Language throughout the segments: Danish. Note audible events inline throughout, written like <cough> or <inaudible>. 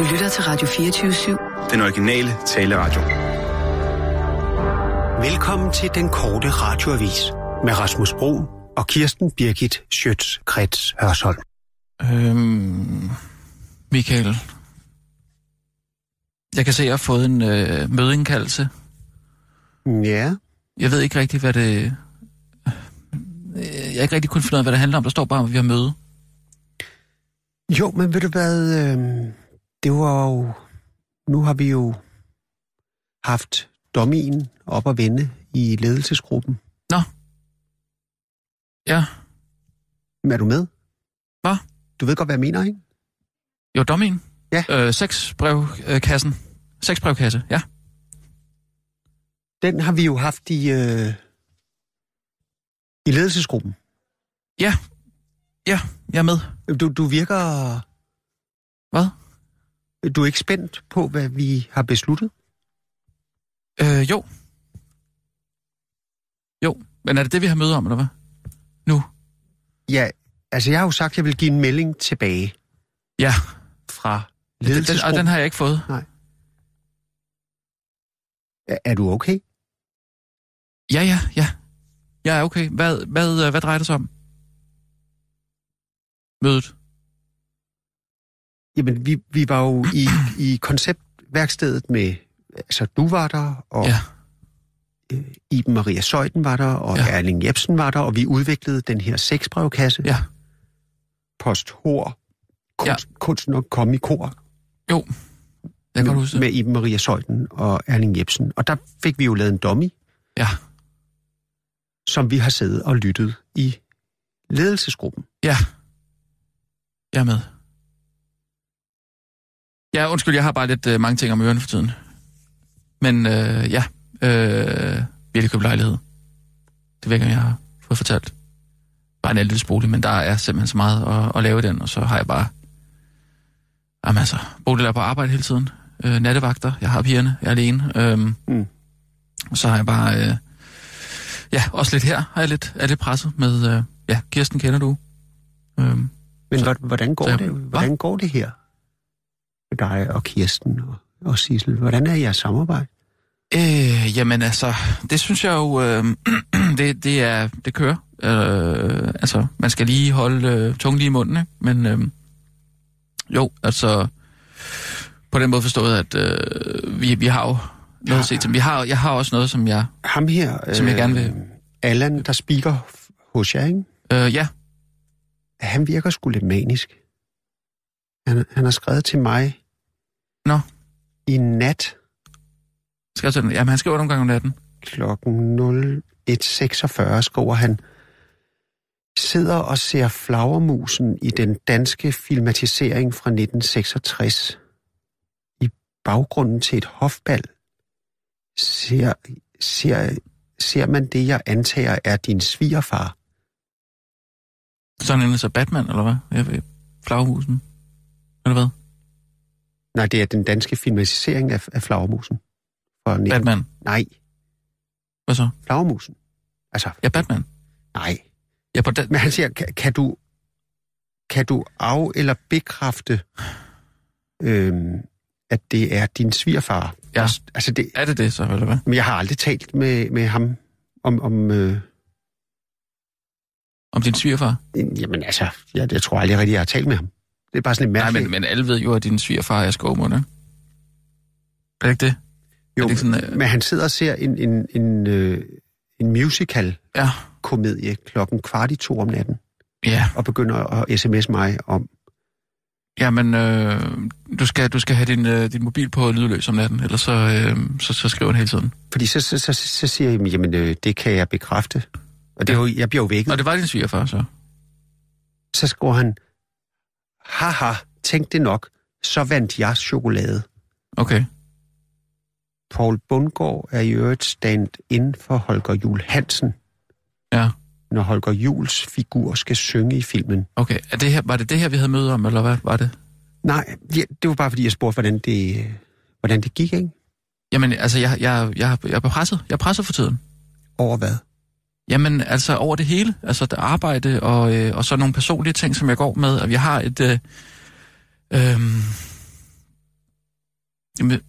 Du lytter til Radio 24-7. Den originale taleradio. Velkommen til den korte radioavis med Rasmus Bro og Kirsten Birgit Schøtz-Krets Hørsholm. Øhm, Michael. Jeg kan se, at jeg har fået en øh, mødeindkaldelse. Ja, Jeg ved ikke rigtig, hvad det... øh, Jeg har ikke rigtig kunnet finde ud af, hvad det handler om. Der står bare, at vi har møde. jo, men ved du hvad, øh, det var jo, nu har vi jo haft dommen op at vende i ledelsesgruppen. Nå. Ja. Er du med? Hvad? Du ved godt, hvad jeg mener, ikke? Jo, dommen. Ja. Øh, seks brevkassen. Seks brevkasse, ja. Den har vi jo haft i, øh, i ledelsesgruppen. Ja. Ja, jeg er med. Du, du virker... Hvad? Du er ikke spændt på, hvad vi har besluttet? Øh, jo. Jo. Men er det det, vi har møde om, eller hvad? Nu? Ja, altså jeg har jo sagt, at jeg vil give en melding tilbage Ja. fra Den, den, og ledelsesgruppen. den har jeg ikke fået. Er, er du okay? Ja, ja, ja. Jeg er okay. Hvad, hvad, øh, hvad drejer det sig om? Mødet. Jamen, vi, vi var jo i, i konceptværkstedet med... Altså, du var der, og Ja. øh, Iben Maria Søjden var der, og Ja. Erling Jebsen var der, og vi udviklede den her seksbrevkasse. Ja. Post Hor. Kunst, Ja. kunsten at komme i kor. Jo. Jeg kan godt huske det. med Iben Maria Søjden og Erling Jebsen. Og der fik vi jo lavet en dummy, Ja. som vi har siddet og lyttet i ledelsesgruppen. Ja. Jeg er med. Ja, undskyld, jeg har bare lidt øh, mange ting om ørerne for tiden. Men øh, ja, øh, vi har købt lejlighed. Det ved jeg har fået fortalt. Bare en ældre bolig, men der er simpelthen så meget at, at lave den, og så har jeg bare... Jamen altså, boliglærer på arbejde hele tiden. Øh, nattevagter, jeg har pigerne, jeg er alene. Øhm, Mm. Og så har jeg bare... Øh, ja, også lidt her har jeg lidt, er lidt presset med... Øh, ja, Kirsten kender du. Øhm, Men Så- hvordan, går så det, hvordan går det her dig og Kirsten og, og Sissel? Hvordan er jeres samarbejde? Øh, jamen altså, det synes jeg jo, øh, <clears throat> det, det, er, det kører. Øh, altså, man skal lige holde øh, tungen lige i munden, ikke? Men øh, jo, altså, på den måde forstået, at øh, vi, vi har jo noget at se til. Vi har, jeg har også noget, som jeg... Ham her, Som jeg gerne vil- Allan, der speaker hos jer, ikke? Øh, ja, han virker sgu lidt manisk. Han, han har skrevet til mig Nå. i nat skal sådan, jamen han skriver nogle gange om natten. klokken 01.46, skriver han, sidder og ser flagermusen i den danske filmatisering fra 1966. I baggrunden til et hofbal ser, ser, ser man det, jeg antager er din svigerfar. Sådan en så Batman, eller hvad? Flaghusen. Eller hvad? Nej, det er den danske filmatisering af, af flagermusen. 19... Batman. Nej, Hvad så? flagermusen. Altså, Ja, Batman. nej. Ja, på den, Men han siger, kan, kan du kan du af- eller bekræfte, øhm, at det er din svigerfar? Ja. Altså, det, er det det så, eller hvad? men jeg har aldrig talt med, med ham om... om øh, Om din svigerfar? jamen altså, jeg, jeg tror aldrig rigtig, jeg har talt med ham. Det er bare sådan lidt Nej, mærkeligt. men, men alle ved jo, at din svigerfar er skovmund, ikke? Er det ikke det? jo, det ikke sådan, øh- men han sidder og ser en, en, en, øh, en musical-komedie Ja. klokken kvart i to om natten, Ja, og begynder at sms mig om, Jamen, øh, du, skal, du skal have din, øh, din mobil på lydløs om natten, ellers så, øh, så, så skriver han hele tiden. fordi så, så, så, så siger jeg, jamen øh, det kan jeg bekræfte. Og det er jo, jeg bliver jo vækket. Og det var din svigerfar, så? så skriver han, haha, tænk det nok, så vandt jeg chokolade. Okay. Paul Bundgaard er i øvrigt stand ind for Holger Jul Hansen, Ja, når Holger Jules figur skal synge i filmen. okay. Er det her, var det det her, vi havde møde om, eller hvad var det? Nej, ja, det var bare fordi, jeg spurgte, hvordan det, hvordan det gik, ikke? Jamen, altså, jeg, jeg, jeg, jeg er presset. Jeg er presset for tiden. Over hvad? Jamen, altså over det hele. Altså der arbejde og, øh, og så nogle personlige ting, som jeg går med. Og vi har et... Øh, øh, Jamen,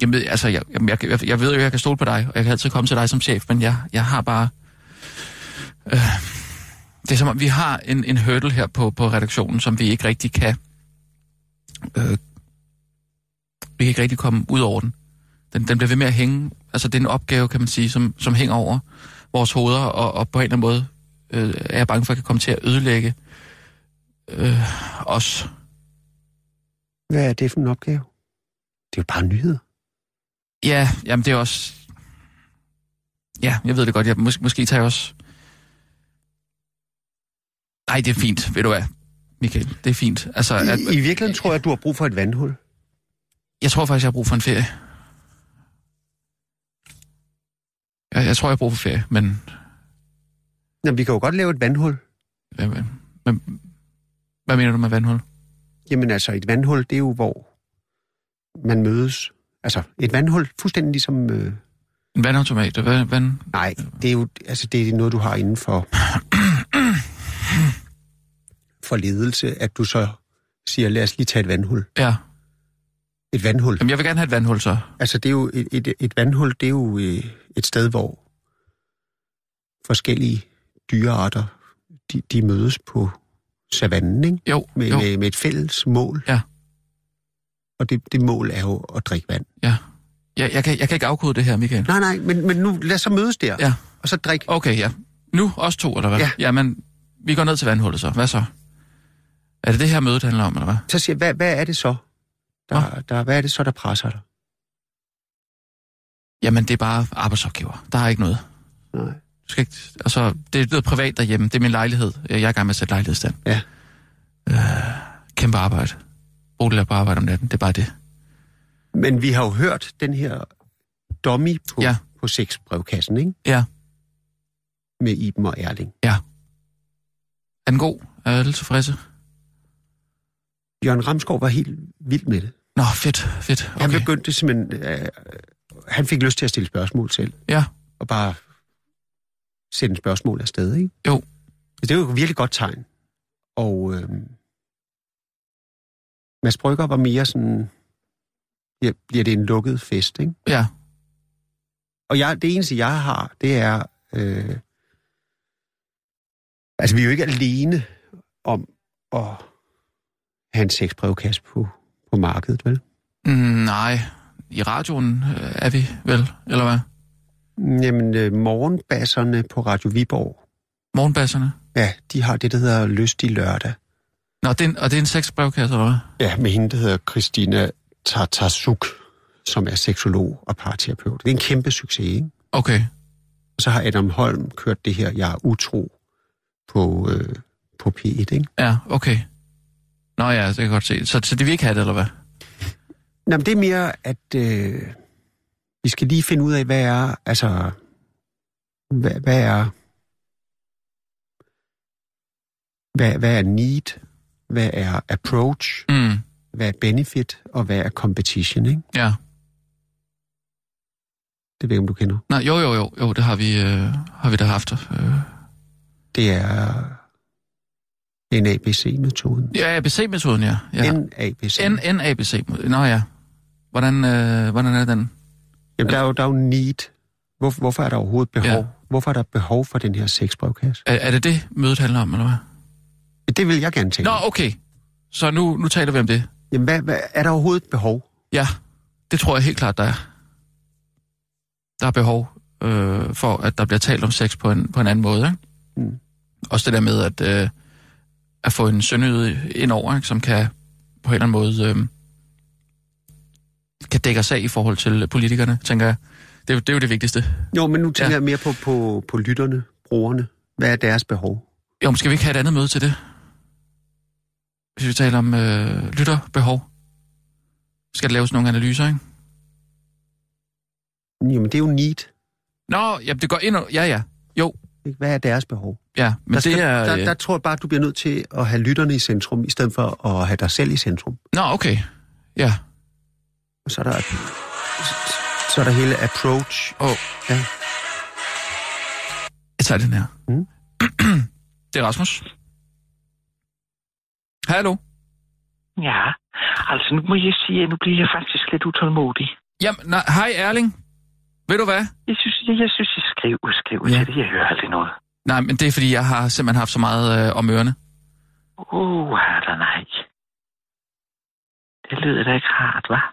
jamen altså, jeg, jamen, jeg, jeg, jeg ved jo, jeg kan stole på dig, og jeg kan altid komme til dig som chef, men jeg, jeg har bare... Øh, det er som om, vi har en, en hurdle her på, på redaktionen, som vi ikke rigtig kan... Øh, vi kan ikke rigtig komme ud over den. Den, den bliver ved med at hænge. Altså, det er en opgave, kan man sige, som, som hænger over vores hoveder, og, og på en eller anden måde øh, er jeg bange for, at kan komme til at ødelægge øh, os. Hvad er det for en opgave? Det er jo bare nyheder. Ja, jamen det er også... Ja, jeg ved det godt. Jeg, mås- måske tager jeg også... Nej, det er fint, ved du hvad, Michael. Det er fint. Altså, at, I, I virkeligheden tror jeg, at du har brug for et vandhul. jeg tror faktisk, jeg har brug for en ferie. Jeg, jeg tror, jeg har brug for ferie, men... Jamen, vi kan jo godt lave et vandhul. Hvad, hvad, hvad mener du med vandhul? Jamen altså, et vandhul, det er jo, hvor man mødes. Altså, et vandhul, fuldstændig ligesom... Øh, En vandautomat? Hvad, vand? nej, det er jo altså, det er noget, du har inden for, <clears throat> for ledelse, at du så siger, lad os lige tage et vandhul. Ja. Et vandhul. Jamen, jeg vil gerne have et vandhul, så. Altså, det er jo et, et, et vandhul, det er jo øh, et sted, hvor forskellige dyrearter, de, de mødes på savannen, ikke? Jo, Med, jo. med, med et fælles mål. Ja. Og det, det mål er jo at drikke vand. Ja. Jeg, jeg, kan, jeg kan ikke afkode det her, Michael. Nej, nej, men, men nu lad os så mødes der. Ja. Og så drik. Okay, ja. Nu os to, eller hvad? Ja. Jamen, vi går ned til vandhullet så. Hvad så? Er det det her møde, det handler om, eller hvad? Så siger jeg, hvad, hvad er det så? Der, der, hvad er det så, der presser dig? Jamen, det er bare arbejdsopgaver. Der er ikke noget. Nej. Du skal ikke, altså, det er noget privat derhjemme. Det er min lejlighed. Jeg er i gang med at sætte lejlighed i stand. Ja. Øh, kæmpe arbejde. Bodil er på arbejde om natten. Det er bare det. Men vi har jo hørt den her dummy på, Ja. på sexbrevkassen, ikke? Ja. Med Iben og Erling. Er den god? Er alle tilfredse? Jørgen Ramskov var helt vild med det. Nå, fedt, fedt. Okay. Han begyndte simpelthen... Øh, han fik lyst til at stille spørgsmål selv. Ja. Og bare sende spørgsmål afsted, ikke? Jo. Det er jo et virkelig godt tegn. Og øh, Mads Brygger var mere sådan... Ja, bliver det en lukket fest, ikke? Ja. Og jeg, det eneste, jeg har, det er... Øh, altså, vi er jo ikke alene om at have en sexbrevkasse på, på markedet, vel? Mm, nej. I radioen øh, er vi vel, eller hvad? Jamen, øh, morgenbasserne på Radio Viborg, Morgenbasserne? ja, de har det, der hedder Lystig Lørdag. Nå, det er en, og det er en sexbrevkasse, eller hvad? Ja, med hende, der hedder Christina Tartasuk, som er seksolog og parterapeut. Det er en kæmpe succes, ikke? Okay. Og så har Adam Holm kørt det her, jeg er utro, på, øh, på P1, ikke? Ja, okay. Nå ja, det kan jeg godt se. Så, så de vil ikke have det, eller hvad? Nå, men det er mere, at øh, vi skal lige finde ud af, hvad er, altså, hvad, hvad er, hvad, hvad er need, hvad er approach, Mm, hvad er benefit, og hvad er competition, ikke? ja. Det ved jeg, om du kender. Nej, jo, jo, jo, jo, det har vi, øh, har vi da haft. Øh. Det er NABC-metoden. Ja, ABC-metoden, ja. ja. NABC. NABC. Nå ja. Hvordan, øh, hvordan er den? Jamen, der er jo, der er jo need. Hvor, hvorfor er der overhovedet behov? Ja. Hvorfor er der behov for den her sexbrevkasse? Er, er det det, mødet handler om, eller hvad? Det vil jeg gerne tænke. Nå, okay. Så nu, nu taler vi om det. Jamen, hvad, hvad, er der overhovedet et behov? Ja, det tror jeg helt klart, der er. Der er behov øh, for, at der bliver talt om sex på en, på en anden måde. Ikke? Mm. Også det der med at, øh, at få en sønøde ind over, ikke? som kan på en eller anden måde øh, kan dække os af i forhold til politikerne, tænker jeg. Det, er jo- det er jo det vigtigste. Jo, men nu tænker Ja. jeg mere på, på, på lytterne, brugerne. Hvad er deres behov? Jo, men skal vi ikke have et andet møde til det? Hvis vi taler om øh, lytterbehov. Skal der laves nogle analyser, ikke? Jamen, det er jo need. Nå, ja, det går ind og... Ja, ja. Jo, ikke? Hvad er deres behov? ja. Men der, skal, det er... der, øh, der tror jeg bare, at du bliver nødt til at have lytterne i centrum, i stedet for at have dig selv i centrum. Nå, okay. Ja. Og så er der, så er der hele approach. Åh. Oh. Ja. Jeg tager den her. Mm. <clears throat> det er Rasmus. Hallo. Ja, altså nu må jeg sige, at nu bliver jeg faktisk lidt utålmodig. Jamen, nej, hej Erling. Ved du hvad? Jeg synes, jeg, jeg synes, I skriv, skriv Ja. til det. Jeg hører aldrig noget. Nej, men det er fordi, jeg har simpelthen haft så meget øh, om ørerne. Uh, der nej. Det lyder da ikke rart, hva'?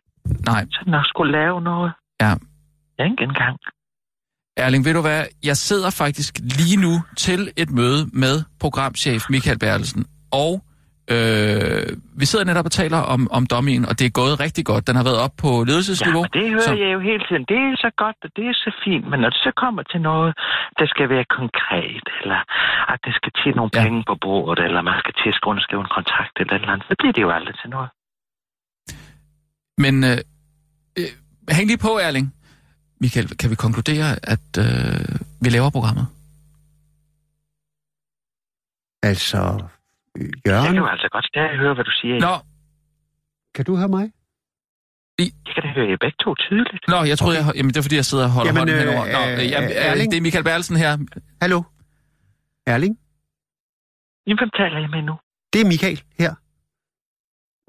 Nej, Så nok skulle lave noget. Ja. Ja, ikke engang. Erling, ved du hvad? Jeg sidder faktisk lige nu til et møde med programchef Michael Bertelsen. Og øh, vi sidder netop og taler om, om dommien, og det er gået rigtig godt. Den har været op på Ja, ledelsesniveau. men det hører så- jeg jo hele tiden. Det er så godt, og det er så fint. Men når det så kommer til noget, der skal være konkret, eller at det skal til nogle Ja. ja. penge på bordet, eller man skal til at underskrive en kontrakt eller eller andet, så bliver det jo aldrig til noget. Men øh, øh, hæng lige på, Erling. Michael, kan vi konkludere, at øh, vi laver programmet? Altså, øh, Jeg Jørgen, kan jo altså godt stadig høre, hvad du siger. Nå, kan du høre mig? Jeg kan da høre jer begge to tydeligt. nå jeg troede, okay. jeg, jamen, det er fordi, jeg sidder og holder Jamen, hånden øh, henover. Nå, øh, ja, øh, Erling, det er Michael Bertelsen her. Hallo? Erling? Jamen, hvem taler jeg med nu? Det er Michael her.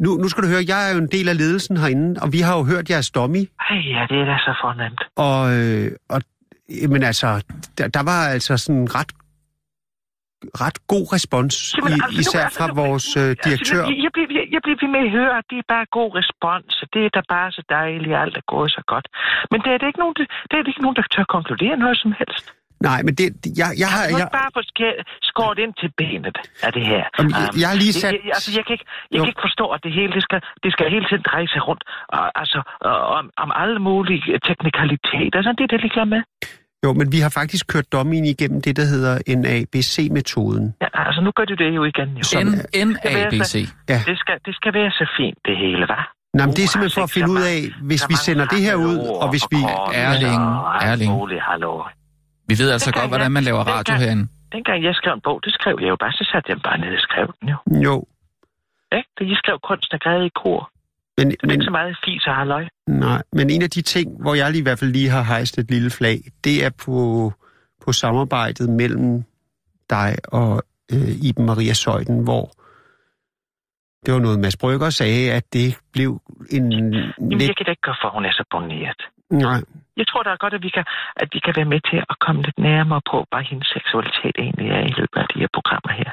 Nu, nu skal du høre, jeg er jo en del af ledelsen herinde, og vi har jo hørt jeres dummy, Ej, ja, det er da så fornemt. og, øh, og men altså, der, der var altså sådan ret ret god respons, Jamen, altså, især altså, fra nu- vores øh, direktør. Altså, jeg, jeg, bliver, jeg, jeg bliver ved med at høre, at det er bare god respons, og det er da bare så dejligt, alt er gået så godt. Men det er det ikke nogen, det, det er det ikke nogen, der tør konkludere noget som helst. Nej, men det, jeg, jeg, har, Jeg, jeg, jeg bare få skåret ind til benet af det her. Jamen, jeg- jeg har lige sat- Jeg, altså, jeg, kan ikke, jeg Jo. kan ikke forstå, at det hele det skal, det skal hele tiden dreje sig rundt og, altså, og, om, om alle mulige teknikaliteter. Så det er det ligeglad med. Jo, men vi har faktisk kørt dommen igennem det, der hedder NABC-metoden. Ja, altså, nu gør du det jo igen. Jo. Som- N NABC. Ja. Det skal, det skal være så fint, det hele, var. Nej, men det er simpelthen for at finde ud af, hvis vi sender det her ud, og hvis vi... Erling, Erling. Vi ved altså godt, hvordan man laver radio herinde. Dengang jeg skrev en bog, det skrev jeg jo bare, så satte jeg bare ned og skrev den jo. Jo, Ikke? Det jeg skrev kunst og græde i kor. Men, Det er men, ikke så meget fis og halløj. nej, men en af de ting, hvor jeg lige i hvert fald lige har hejst et lille flag, det er på, på samarbejdet mellem dig og øh, Iben Maria Søjden, hvor det var noget, Mads Brygger sagde, at det blev en Jamen, lidt... jeg kan da ikke gøre for, at hun er så boneret. Nej, Jeg tror da godt, at vi, kan, at vi kan være med til at komme lidt nærmere på, hvad hendes seksualitet egentlig er i løbet af de her programmer her.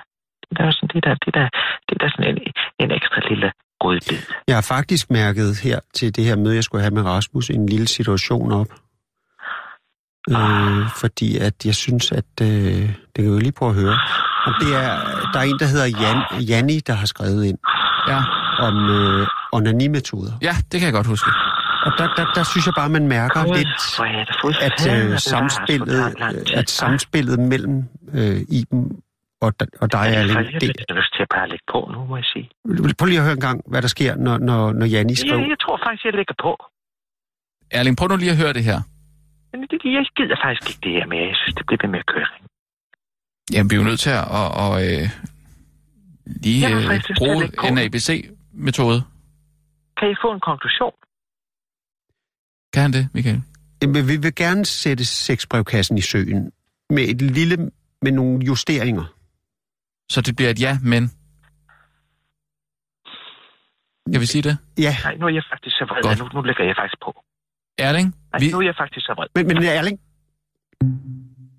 Det er, sådan, det er, der, det er, der, det er der sådan en, en ekstra lille godbid. jeg har faktisk mærket her til det her møde, jeg skulle have med Rasmus, en lille situation op. Øh, fordi at jeg synes, at... Øh, det kan vi jo lige prøve at høre. Og det er, der er en, der hedder Jan, Janni, der har skrevet ind Ja. om øh, onanimetoder. ja, det kan jeg godt huske. Og der, der, der synes jeg bare, man mærker Gud, lidt, er at øh, samspillet, at samspillet mellem øh, Iben og, og dig, Jeg Erling, har det, lidt lyst til at bare lægge på nu, må jeg sige. prøv lige at høre en gang, hvad der sker, når, når, når Janni skriver. Jeg, jeg tror faktisk, jeg lægger på. Erling, prøv nu lige at høre det her. Men det, jeg gider faktisk ikke det her mere. Jeg synes, det bliver ved med at køre. Jamen, vi er jo nødt til at, at, at øh, lige Jeg har øh, bruge en ABC-metode. Kan I få en konklusion? Kan han det, Michael? Jamen, vi vil gerne sætte sexbrevkassen i søen med et lille, med nogle justeringer. Så det bliver et ja, men... Kan vi sige det? Ja, Nej, nu er jeg faktisk så vred. Godt. Nu, nu lægger jeg faktisk på. Erling? Nej, Vi, nu er jeg faktisk så vred. men, men Erling?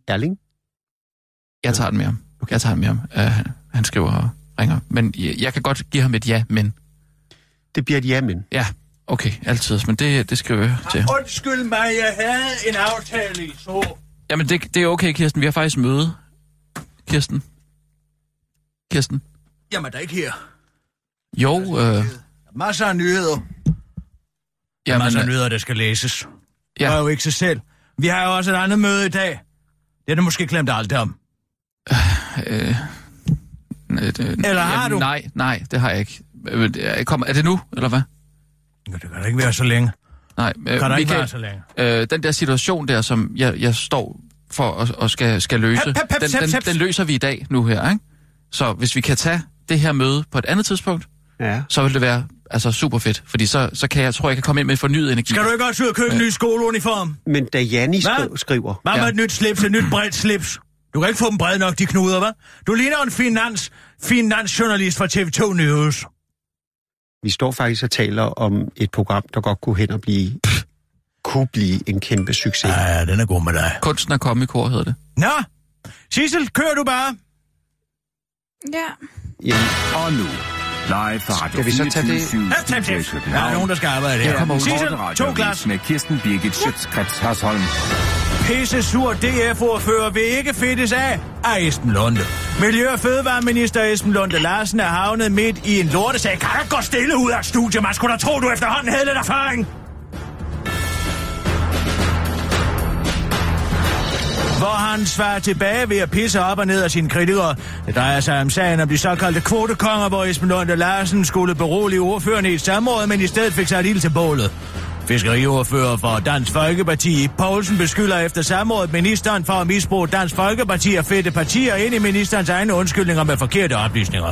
Erling? jeg tager den med ham. Jeg tager den med ham. Uh, han skriver og ringer. Men jeg, jeg kan godt give ham et ja, men... Det bliver et ja, men. Ja, okay, altid. Men det, det skriver jeg til ham. Undskyld mig, jeg havde en aftale i så. Jamen, det, det er okay, Kirsten. Vi har faktisk møde. Kirsten? Kirsten? Jamen, der er ikke her. Jo, øh, Masser af nyheder. jamen, Masser af øh, nyheder, der skal læses. Ja. Det er jo ikke sig selv. Vi har jo også et andet møde i dag. Det er du måske glemt alt om. øh, øh, det- Eller har du? Nej, nej, det har jeg ikke. Øh, det- Kommer, er det nu, eller hvad? Ja, Det kan da ikke være så længe. Nej, øh, Kan der ikke være så længe. øh, den der situation der, som jeg, jeg står for at, og skal, skal løse, Hep, hep, hep, den, hep, den, hep. den løser vi i dag nu her, ikke? Så hvis vi kan tage det her møde på et andet tidspunkt, Ja. så vil det være altså, super fedt, fordi så, så kan jeg, tror jeg, jeg kan komme ind med fornyet energi. Skal du ikke også ud og købe en ny skoleuniform? Men da Janni skri- skriver... Hvad med Ja. et nyt slips, et nyt bredt slips? Du kan ikke få dem brede nok, de knuder, hva'? Du ligner en finans, finansjournalist fra TV2 News. Vi står faktisk og taler om et program, der godt kunne hen og blive, kunne blive en kæmpe succes. Ja, den er god med dig. Kunsten er komme i kor, hedder det. Nå, Sissel, kører du bare? Ja. Jamen, Og nu, live fra Radio Skal vi så tage det? 24 Ja, tag. Der er nogen, der skal arbejde Her her. kommer Sissel, to glas. med Kirsten Birgit Schøtzgrads Hasholm. Pisse sur DF-ordfører vil ikke fedtes af af Esben Lunde. Miljø- og Fødevareminister Esben Lunde Larsen er havnet midt i en lortesag. Kan du gå stille ud af et studie? Man skulle da tro, du efterhånden havde lidt erfaring. Hvor han svarer tilbage ved at pisse op og ned af sine kritikere. Det drejer sig om sagen om de såkaldte kvotekonger, hvor Esben Lunde Larsen skulle berolige ordførende i et samråd, men i stedet fik sat ild til bålet. Fiskeriordfører for Dansk Folkeparti Poulsen beskylder efter samrådet ministeren for at misbruge Dansk Folkeparti og fedte partier ind i ministerens egne undskyldninger med forkerte oplysninger.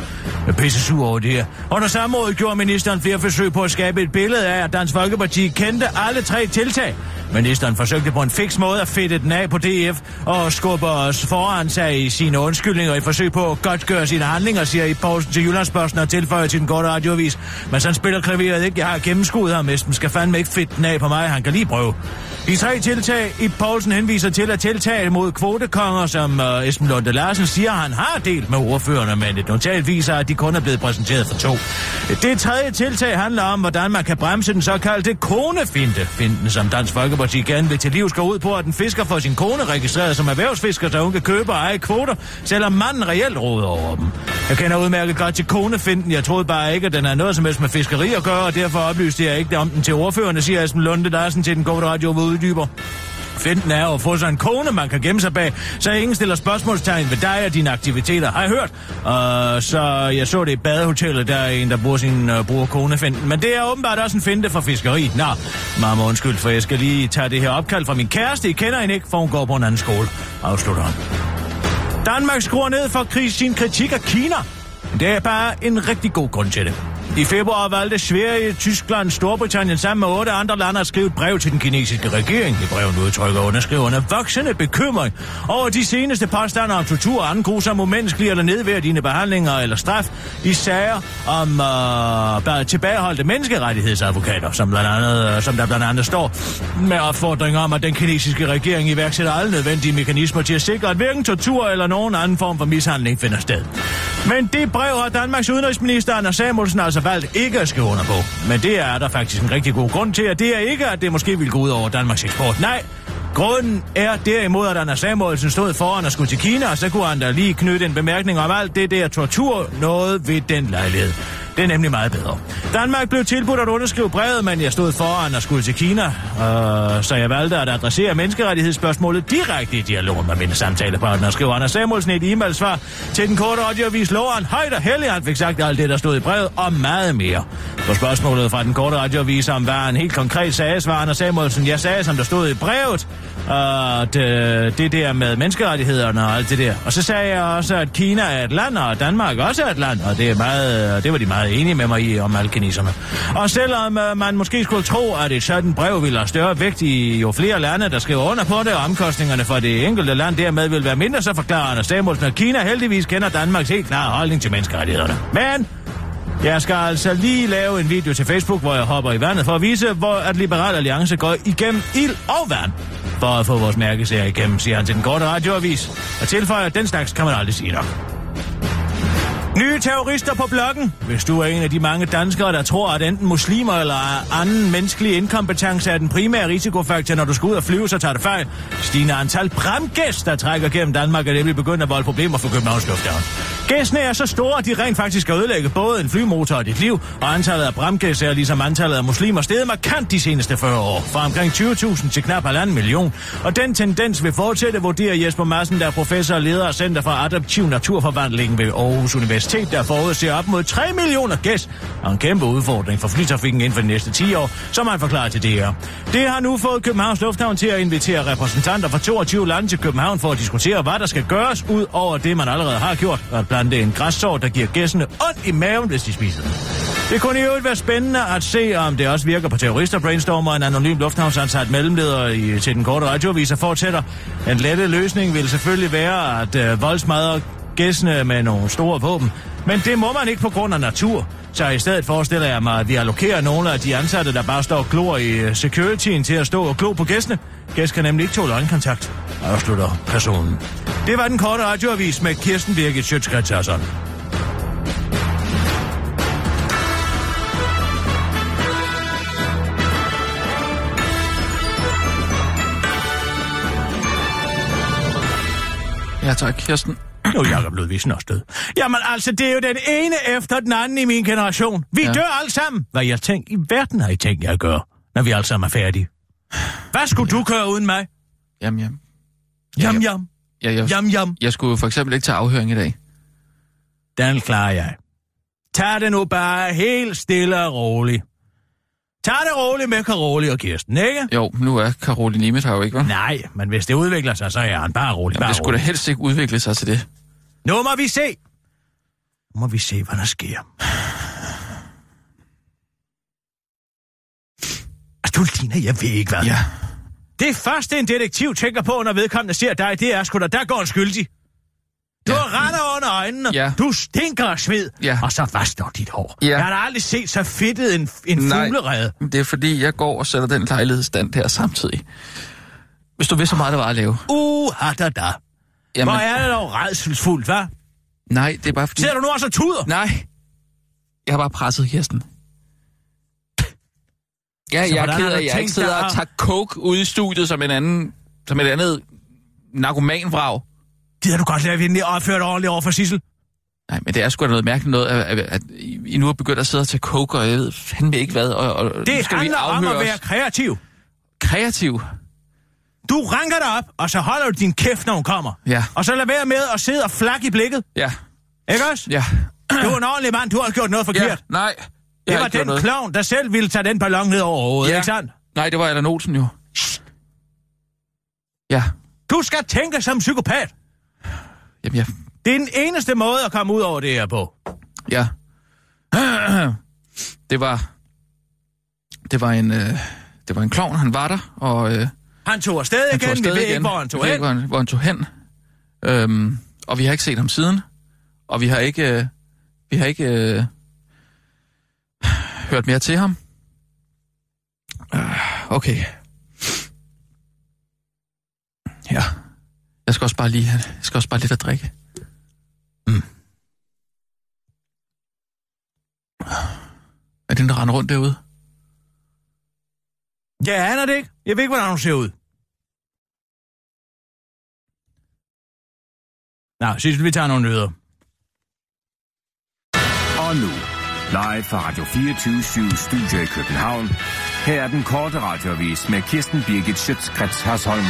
Jeg er pisse sur over det her. Under samrådet gjorde ministeren flere forsøg på at skabe et billede af, at Dansk Folkeparti kendte alle tre tiltag. Ministeren forsøgte på en fix måde at fedte den af på DF og skubber os foran sig i sine undskyldninger i forsøg på at godtgøre sine handlinger, siger i Poulsen til Jyllandsposten og tilføjer til den korte radioavis. Men sådan spiller klaveret ikke. Jeg har gennemskuet ham. Esben skal fandme ikke fedt den af på mig. Han kan lige prøve. De tre tiltag i Poulsen henviser til at tiltag mod kvotekonger, som uh, Esben Lunde Larsen siger, han har delt med ordførerne, men et notat viser, at de kun er blevet præsenteret for to. Det tredje tiltag handler om, hvordan man kan bremse den såkaldte konefinte. finden som Dansk Folkeparti gerne vil til livs, går ud på, at en fisker får sin kone registreret som erhvervsfisker, så hun kan købe og eje kvoter, selvom manden reelt råder over dem. Jeg kender udmærket godt til konefinden. Jeg troede bare ikke, at den har noget som helst med fiskeri at gøre, og derfor oplyste jeg ikke om den til ordførende, siger Esben Lunde Larsen til den gode radio, hvor uddyber. Finten er at få sig en kone, man kan gemme sig bag, så ingen stiller spørgsmålstegn ved dig og dine aktiviteter, har jeg hørt. Uh, så jeg så det i badehotellet, der er en, der bruger sin uh, bruger konefinten. Men det er åbenbart også en finte for fiskeri. Nå, mamma undskyld, for jeg skal lige tage det her opkald fra min kæreste. I kender hende ikke, for hun går på en anden skole. Afslutter han. Danmark skruer ned for krig, sin kritik af Kina. Det er bare en rigtig god grund til det. I februar valgte Sverige, Tyskland, Storbritannien sammen med otte andre lande at skrive et brev til den kinesiske regering. I brevet udtrykker underskriverne voksende bekymring over de seneste påstande om tortur og anden grusom umenneskelig eller nedværdigende behandlinger eller straf i sager om øh, tilbageholdte menneskerettighedsadvokater, som, blandt andet, øh, som der blandt andet står med opfordringer om, at den kinesiske regering iværksætter alle nødvendige mekanismer til at sikre, at hverken tortur eller nogen anden form for mishandling finder sted. Men det brev har Danmarks udenrigsminister Anders Samuelsen altså Altså valgt ikke at skrive under på. Men det er der faktisk en rigtig god grund til, at det er ikke, at det måske vil gå ud over Danmarks eksport. Nej, Grunden er derimod, at Anders Samuelsen stod foran og skulle til Kina, og så kunne han da lige knytte en bemærkning om alt det der tortur noget ved den lejlighed. Det er nemlig meget bedre. Danmark blev tilbudt at underskrive brevet, men jeg stod foran og skulle til Kina, øh, så jeg valgte at adressere menneskerettighedsspørgsmålet direkte i dialogen med mine samtalepartner, skriver Anders Samuelsen i et e-mailsvar til den korte radioavis Loren Højt og heldig, han fik sagt alt det, der stod i brevet, og meget mere. På spørgsmålet fra den korte radioavis om, hvad han helt konkret sagde, svarer Anders Samuelsen, jeg sagde, som der stod i brevet, at det, det der med menneskerettighederne og alt det der. Og så sagde jeg også, at Kina er et land, og Danmark også er et land, og det, er meget, det var de meget enige med mig i om alkeniserne. Og selvom øh, man måske skulle tro, at et sådan brev ville have større vægt i jo flere lande, der skriver under på det, og omkostningerne for det enkelte land dermed vil være mindre, så forklarer Anders Samuelsen, at Kina heldigvis kender Danmarks helt klare holdning til menneskerettighederne. Men jeg skal altså lige lave en video til Facebook, hvor jeg hopper i vandet for at vise, hvor at Liberal Alliance går igennem ild og vand for at få vores mærkesager igennem, siger han til den korte radioavis. Og tilføjer, at den slags kan man aldrig sige nok. Nye terrorister på bloggen. Hvis du er en af de mange danskere, der tror, at enten muslimer eller anden menneskelig inkompetence er den primære risikofaktor, når du skal ud og flyve, så tager det fejl. Stigende antal bramgæst, der trækker gennem Danmark, er nemlig begyndt at volde problemer for Københavns Lufthavn. Gæsene er så store, at de rent faktisk skal ødelægge både en flymotor og dit liv, og antallet af bramgæs er ligesom antallet af muslimer steget markant de seneste 40 år, fra omkring 20.000 til knap 1,5 million. Og den tendens vil fortsætte, vurderer Jesper Madsen, der er professor og leder af Center for Adaptiv Naturforvandling ved Aarhus Universitet, der forudser op mod 3 millioner gæs, og en kæmpe udfordring for flytrafikken inden for de næste 10 år, som han forklarer til DR. Det har nu fået Københavns Lufthavn til at invitere repræsentanter fra 22 lande til København for at diskutere, hvad der skal gøres ud over det, man allerede har gjort, og plante en græssort, der giver gæssene ondt i maven, hvis de spiser den. Det kunne i øvrigt være spændende at se, om det også virker på terrorister, brainstormer en anonym lufthavnsansat mellemleder i, til den korte radioavis og fortsætter. En lette løsning vil selvfølgelig være at øh, voldsmadre gæssene med nogle store våben. Men det må man ikke på grund af natur. Så i stedet forestiller jeg mig, at vi allokerer nogle af de ansatte, der bare står og glor i øh, securityen til at stå og glo på gæstene. Gæst kan nemlig ikke tåle øjenkontakt, afslutter personen. Det var den korte radioavis med Kirsten Birgit Sjøtskrets Ja, tak, Kirsten. Nu er Jacob Ludvigsen også død. Jamen altså, det er jo den ene efter den anden i min generation. Vi ja. Dør alle sammen. Hvad jeg tænkt i verden har I tænkt jer at gøre, når vi alle sammen er færdige? Hvad skulle du køre uden mig? Jamen, jamen. Jam, jam. Ja, jeg, Jam, jam. jeg skulle for eksempel ikke til afhøring i dag. Den klarer jeg. Tag det nu bare helt stille og roligt. Tag det roligt med Karoli og Kirsten, ikke? Jo, nu er Caroline Nimet her jo ikke, hva'? Nej, men hvis det udvikler sig, så er han bare rolig. Jamen, Bare det skulle da helst ikke udvikle sig til det. Nu må vi se. Nu må vi se, hvad der sker. Altså, du ligner, jeg ved ikke hvad. Ja. Det første, en detektiv tænker på, når vedkommende ser dig, det er sgu da, der går en skyldig. Du Ja. har render under øjnene. Ja. Du stinker af sved. Ja. Og så vasker dit hår. Ja. Jeg har aldrig set så fedtet en, en Nej. fuglerede. Det er fordi, jeg går og sætter den lejlighed i stand her samtidig. Hvis du vidste, så meget der var at lave. Uh, da da. Jamen, Hvor er det dog redselsfuldt, hva'? Nej, det er bare fordi... Ser du nu også og tuder? Nej. Jeg har bare presset Kirsten. Ja, Så jeg er ked af, at jeg ikke sidder og tager coke ude i studiet som en anden... Som et andet narkomanvrag. Gider du godt lade, vi lige opført ordentligt over for Sissel? Nej, men det er sgu da noget mærkeligt noget, at, at, at I nu er begyndt at sidde og tage coke, og jeg ved fandme ikke hvad. Og, og Det skal vi handler om at være os. kreativ. kreativ. Du ranker dig op, og så holder du din kæft, når hun kommer. Ja. Og så lad være med at sidde og flakke i blikket. Ja, Ikke også? ja. Du er en ordentlig mand, du har gjort noget forkert. ja nej. Det var den noget. klovn, der selv ville tage den ballon ned over hovedet, Ja. ikke sandt? Nej, det var Allan Olsen jo. Ja. Du skal tænke som psykopat. Jamen, ja. Det er den eneste måde at komme ud over det her på. Ja. Det var... Det var en... Øh, det var en klovn, han var der, og... Øh, Han tog afsted han igen, tog afsted vi ved igen. ikke, hvor han tog Vi hen. ikke, hvor han, hvor han tog hen. Øhm, og vi har ikke set ham siden. Og vi har ikke... Øh, vi har ikke... Øh, hørt mere til ham. Øh, okay. Ja. Jeg skal også bare lige have, jeg skal også bare lidt at drikke. Mm. Er den, der render rundt derude? Jeg aner det ikke. Jeg ved ikke, hvordan hun ser ud. Nå, Sissel, vi tager nogle nyheder. Og nu, live fra Radio 24 Studio i København. Her er den korte radiovis med Kirsten Birgit Schøtzgrads Hasholm.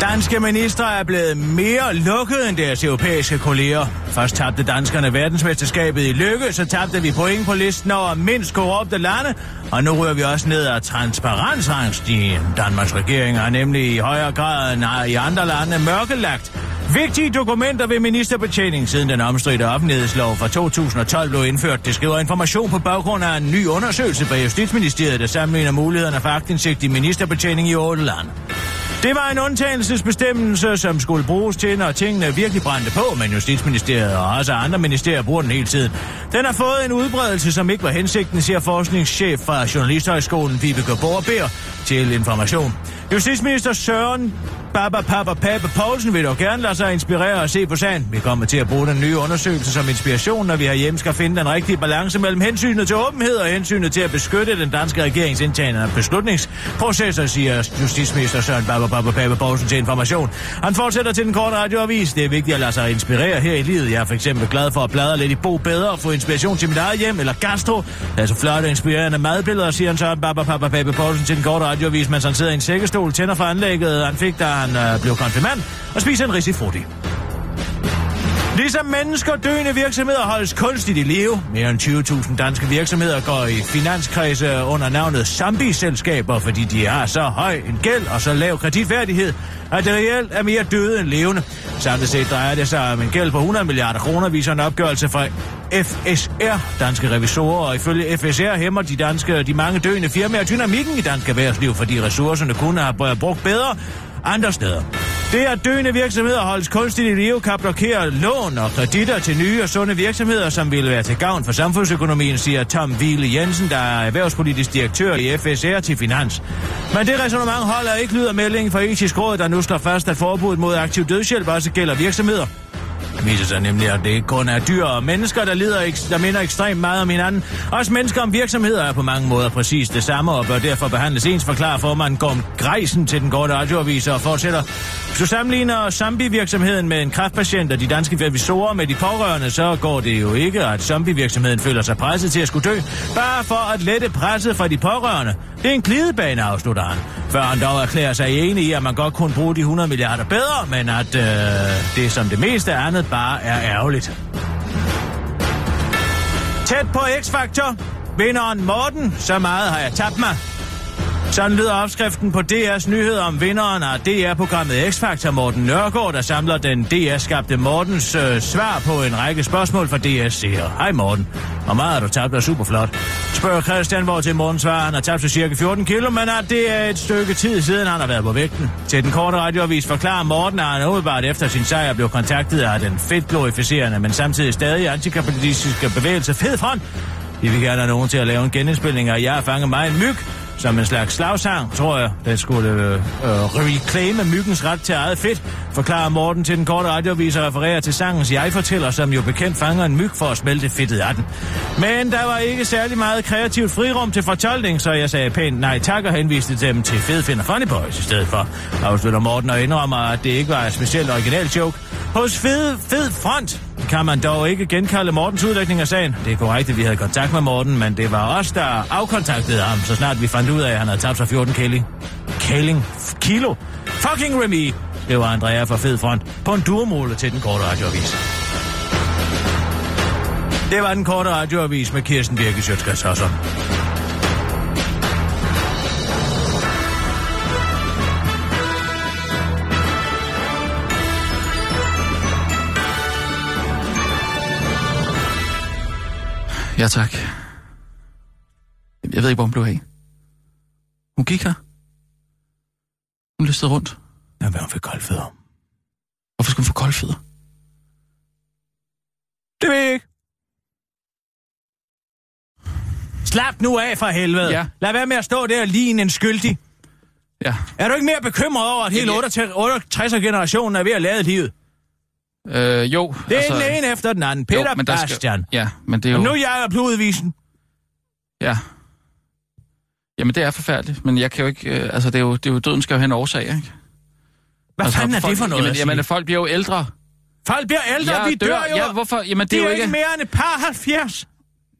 Danske ministre er blevet mere lukkede end deres europæiske kolleger. Først tabte danskerne verdensmesterskabet i lykke, så tabte vi point på listen over mindst korrupte lande, og nu rører vi også ned ad transparensrangstigen. Danmarks regering har nemlig i højere grad end i andre lande mørkelagt Vigtige dokumenter ved ministerbetjening siden den omstridte offentlighedslov fra 2012 blev indført. Det skriver information på baggrund af en ny undersøgelse fra Justitsministeriet, der sammenligner mulighederne for aktindsigt i ministerbetjening i otte lande. Det var en undtagelsesbestemmelse, som skulle bruges til, når tingene virkelig brændte på, men Justitsministeriet og også andre ministerier bruger den hele tiden. Den har fået en udbredelse, som ikke var hensigten, siger forskningschef fra Journalisthøjskolen, Vibeke Borber, til information. Justitsminister Søren Baba Papa Pape Poulsen vil dog gerne lade sig inspirere og se på sagen. Vi kommer til at bruge den nye undersøgelse som inspiration, når vi herhjemme skal finde den rigtige balance mellem hensynet til åbenhed og hensynet til at beskytte den danske regerings indtagende beslutningsprocesser, siger justitsminister Søren Baba Papa Pape Poulsen til information. Han fortsætter til den korte radioavis. Det er vigtigt at lade sig inspirere her i livet. Jeg er for eksempel glad for at bladre lidt i Bo Bedre og få inspiration til mit eget hjem eller gastro. Der er så flotte inspirerende madbilleder, siger han Søren Baba Papa Pape Poulsen til den korte radiovis, mens han sidder i en sækkestol, tænder for anlægget, han fik, da han øh, blev konfirmand, og spiser en risifrutti. Ligesom mennesker døende virksomheder holdes kunstigt i live. Mere end 20.000 danske virksomheder går i finanskredse under navnet Zambi-selskaber, fordi de har så høj en gæld og så lav kreditværdighed, at det reelt er mere døde end levende. Samlet set drejer det sig om en gæld på 100 milliarder kroner, viser en opgørelse fra FSR, danske revisorer, og ifølge FSR hæmmer de, danske, de mange døende firmaer dynamikken i dansk erhvervsliv, fordi ressourcerne kunne have brugt bedre andre steder. Det at døende virksomheder holdes kunstigt i live kan blokere lån og kreditter til nye og sunde virksomheder, som vil være til gavn for samfundsøkonomien, siger Tom Wiele Jensen, der er erhvervspolitisk direktør i FSR til Finans. Men det resonemang holder ikke lyder meldingen fra etisk råd, der nu slår fast, at forbuddet mod aktiv dødshjælp også gælder virksomheder. Det viser sig nemlig, at det ikke kun er dyr og mennesker, der, lider, der minder ekstremt meget om hinanden. Også mennesker om virksomheder er på mange måder præcis det samme, og bør derfor behandles ens, forklarer formanden Gorm Greisen til den korte radioavis og fortsætter. Hvis du sammenligner zombievirksomheden med en kræftpatient og de danske revisorer med de pårørende, så går det jo ikke, at zombievirksomheden føler sig presset til at skulle dø, bare for at lette presset fra de pårørende. Det er en glidebane, afslutter han. Før han dog erklærer sig enig i, at man godt kunne bruge de 100 milliarder bedre, men at øh, det som det meste andet bare er ærgerligt. Tæt på X-Factor. Vinderen Morten. Så meget har jeg tabt mig. Sådan lyder opskriften på DR's nyheder om vinderen af DR-programmet X-Factor Morten Nørgaard, der samler den DR-skabte Mortens øh, svar på en række spørgsmål fra DR's seere. Hej Morten. Hvor meget har du tabt er super flot. Spørger Christian, hvor til Morten svarer, han har tabt sig cirka 14 kilo, men at det er et stykke tid siden, han har været på vægten. Til den korte radioavis forklarer Morten, at han umiddelbart efter sin sejr blev kontaktet af den fedtglorificerende, men samtidig stadig antikapitalistiske bevægelse Fed Front. De vil gerne have nogen til at lave en genindspilning af Jeg har fanget mig en myg, som en slags slagsang, tror jeg, den skulle øh, øh, reclaime myggens ret til eget fedt, forklarer Morten til den korte radiovis og refererer til sangens Jeg-fortæller, som jo bekendt fanger en myg for at smelte fedtet af den. Men der var ikke særlig meget kreativt frirum til fortolkning, så jeg sagde pænt nej tak og henviste dem til Fed Finder Funny Boys i stedet for. Afslutter Morten og indrømmer, at det ikke var et specielt original joke. Hos Fed, Fed Front kan man dog ikke genkalde Mortens udlægning af sagen. Det er korrekt, at vi havde kontakt med Morten, men det var os, der afkontaktede ham, så snart vi fandt ud af, at han havde tabt sig 14 kæling. Kæling? Kilo? Fucking Remy! Det var Andrea fra Fed Front på en durmåle til den korte radioavis. Det var den korte radioavis med Kirsten Birke Sjøtskrets Ja, tak. Jeg ved ikke, hvor hun blev af. Hun gik her. Hun listede rundt. Ja, hvad hun fik koldfødder. Hvorfor skulle hun få koldfødder? Det ved jeg ikke. Slap nu af for helvede. Ja. Lad være med at stå der lige en skyldig. Ja. Er du ikke mere bekymret over, at hele Jamen, 68 generationen er ved at lade livet? Øh, jo. Det er altså, den ene efter den anden. Peter jo, men der skal- Bastian. Ja, men det er jo... Og nu er jeg på udvisen. Ja. Jamen, det er forfærdeligt, men jeg kan jo ikke... Øh, altså, det er jo, det er jo døden skal jo have en årsag, ikke? Hvad altså, fanden er folk, det for noget Jamen, at jamen, folk bliver jo ældre. Folk bliver ældre, Ja, vi dør, jo. Ja, hvorfor? Jamen, det, det er jo ikke... mere end et par 70.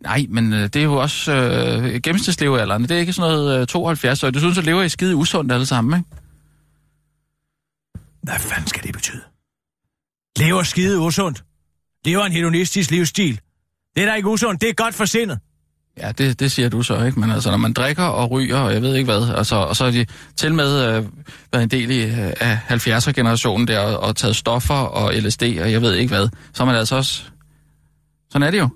Nej, men øh, det er jo også øh, gennemsnitslevealderen. Det er ikke sådan noget øh, 72 år. Du synes, at lever I skide usundt alle sammen, ikke? Hvad fanden skal det betyde? Lever skide usundt. Lever en hedonistisk livsstil. Det er da ikke usundt, det er godt for sindet. Ja, det, det siger du så, ikke? Men altså, når man drikker og ryger, og jeg ved ikke hvad, altså, og så er de til med øh, været en del i, øh, af 70'er-generationen der, og, og taget stoffer og LSD, og jeg ved ikke hvad, så er man altså også... Sådan er det jo.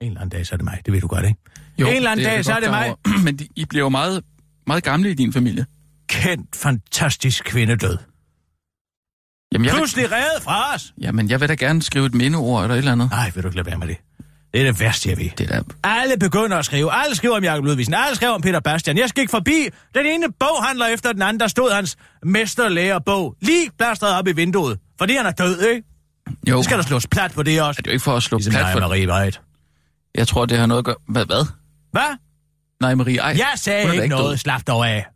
En eller anden dag, så er det mig. Det ved du godt, ikke? jo En eller anden dag, så er det mig. over. <clears throat> Men de, I bliver jo meget, meget gamle i din familie. Kendt, fantastisk kvindedød. Jamen, jeg vil, Pludselig reddet fra os. jamen, jeg vil da gerne skrive et mindeord eller et eller andet. Nej, vil du ikke lade være med det? Det er det værste, jeg ved. Det er da... Alle begynder at skrive. Alle skriver om Jacob Ludvigsen. Alle skriver om Peter Bastian. Jeg gik forbi den ene boghandler efter den anden, der stod hans mesterlærerbog lige plastret op i vinduet. Fordi han er død, ikke? Jo, Så skal der slås plat på det også. det er jo ikke for at slå Ligesom plat for... Marie Vejt. Jeg tror, det har noget at gøre... Hvad? hvad? Nej, Marie, ej. Jeg sagde ikke død. noget. Slap dog af.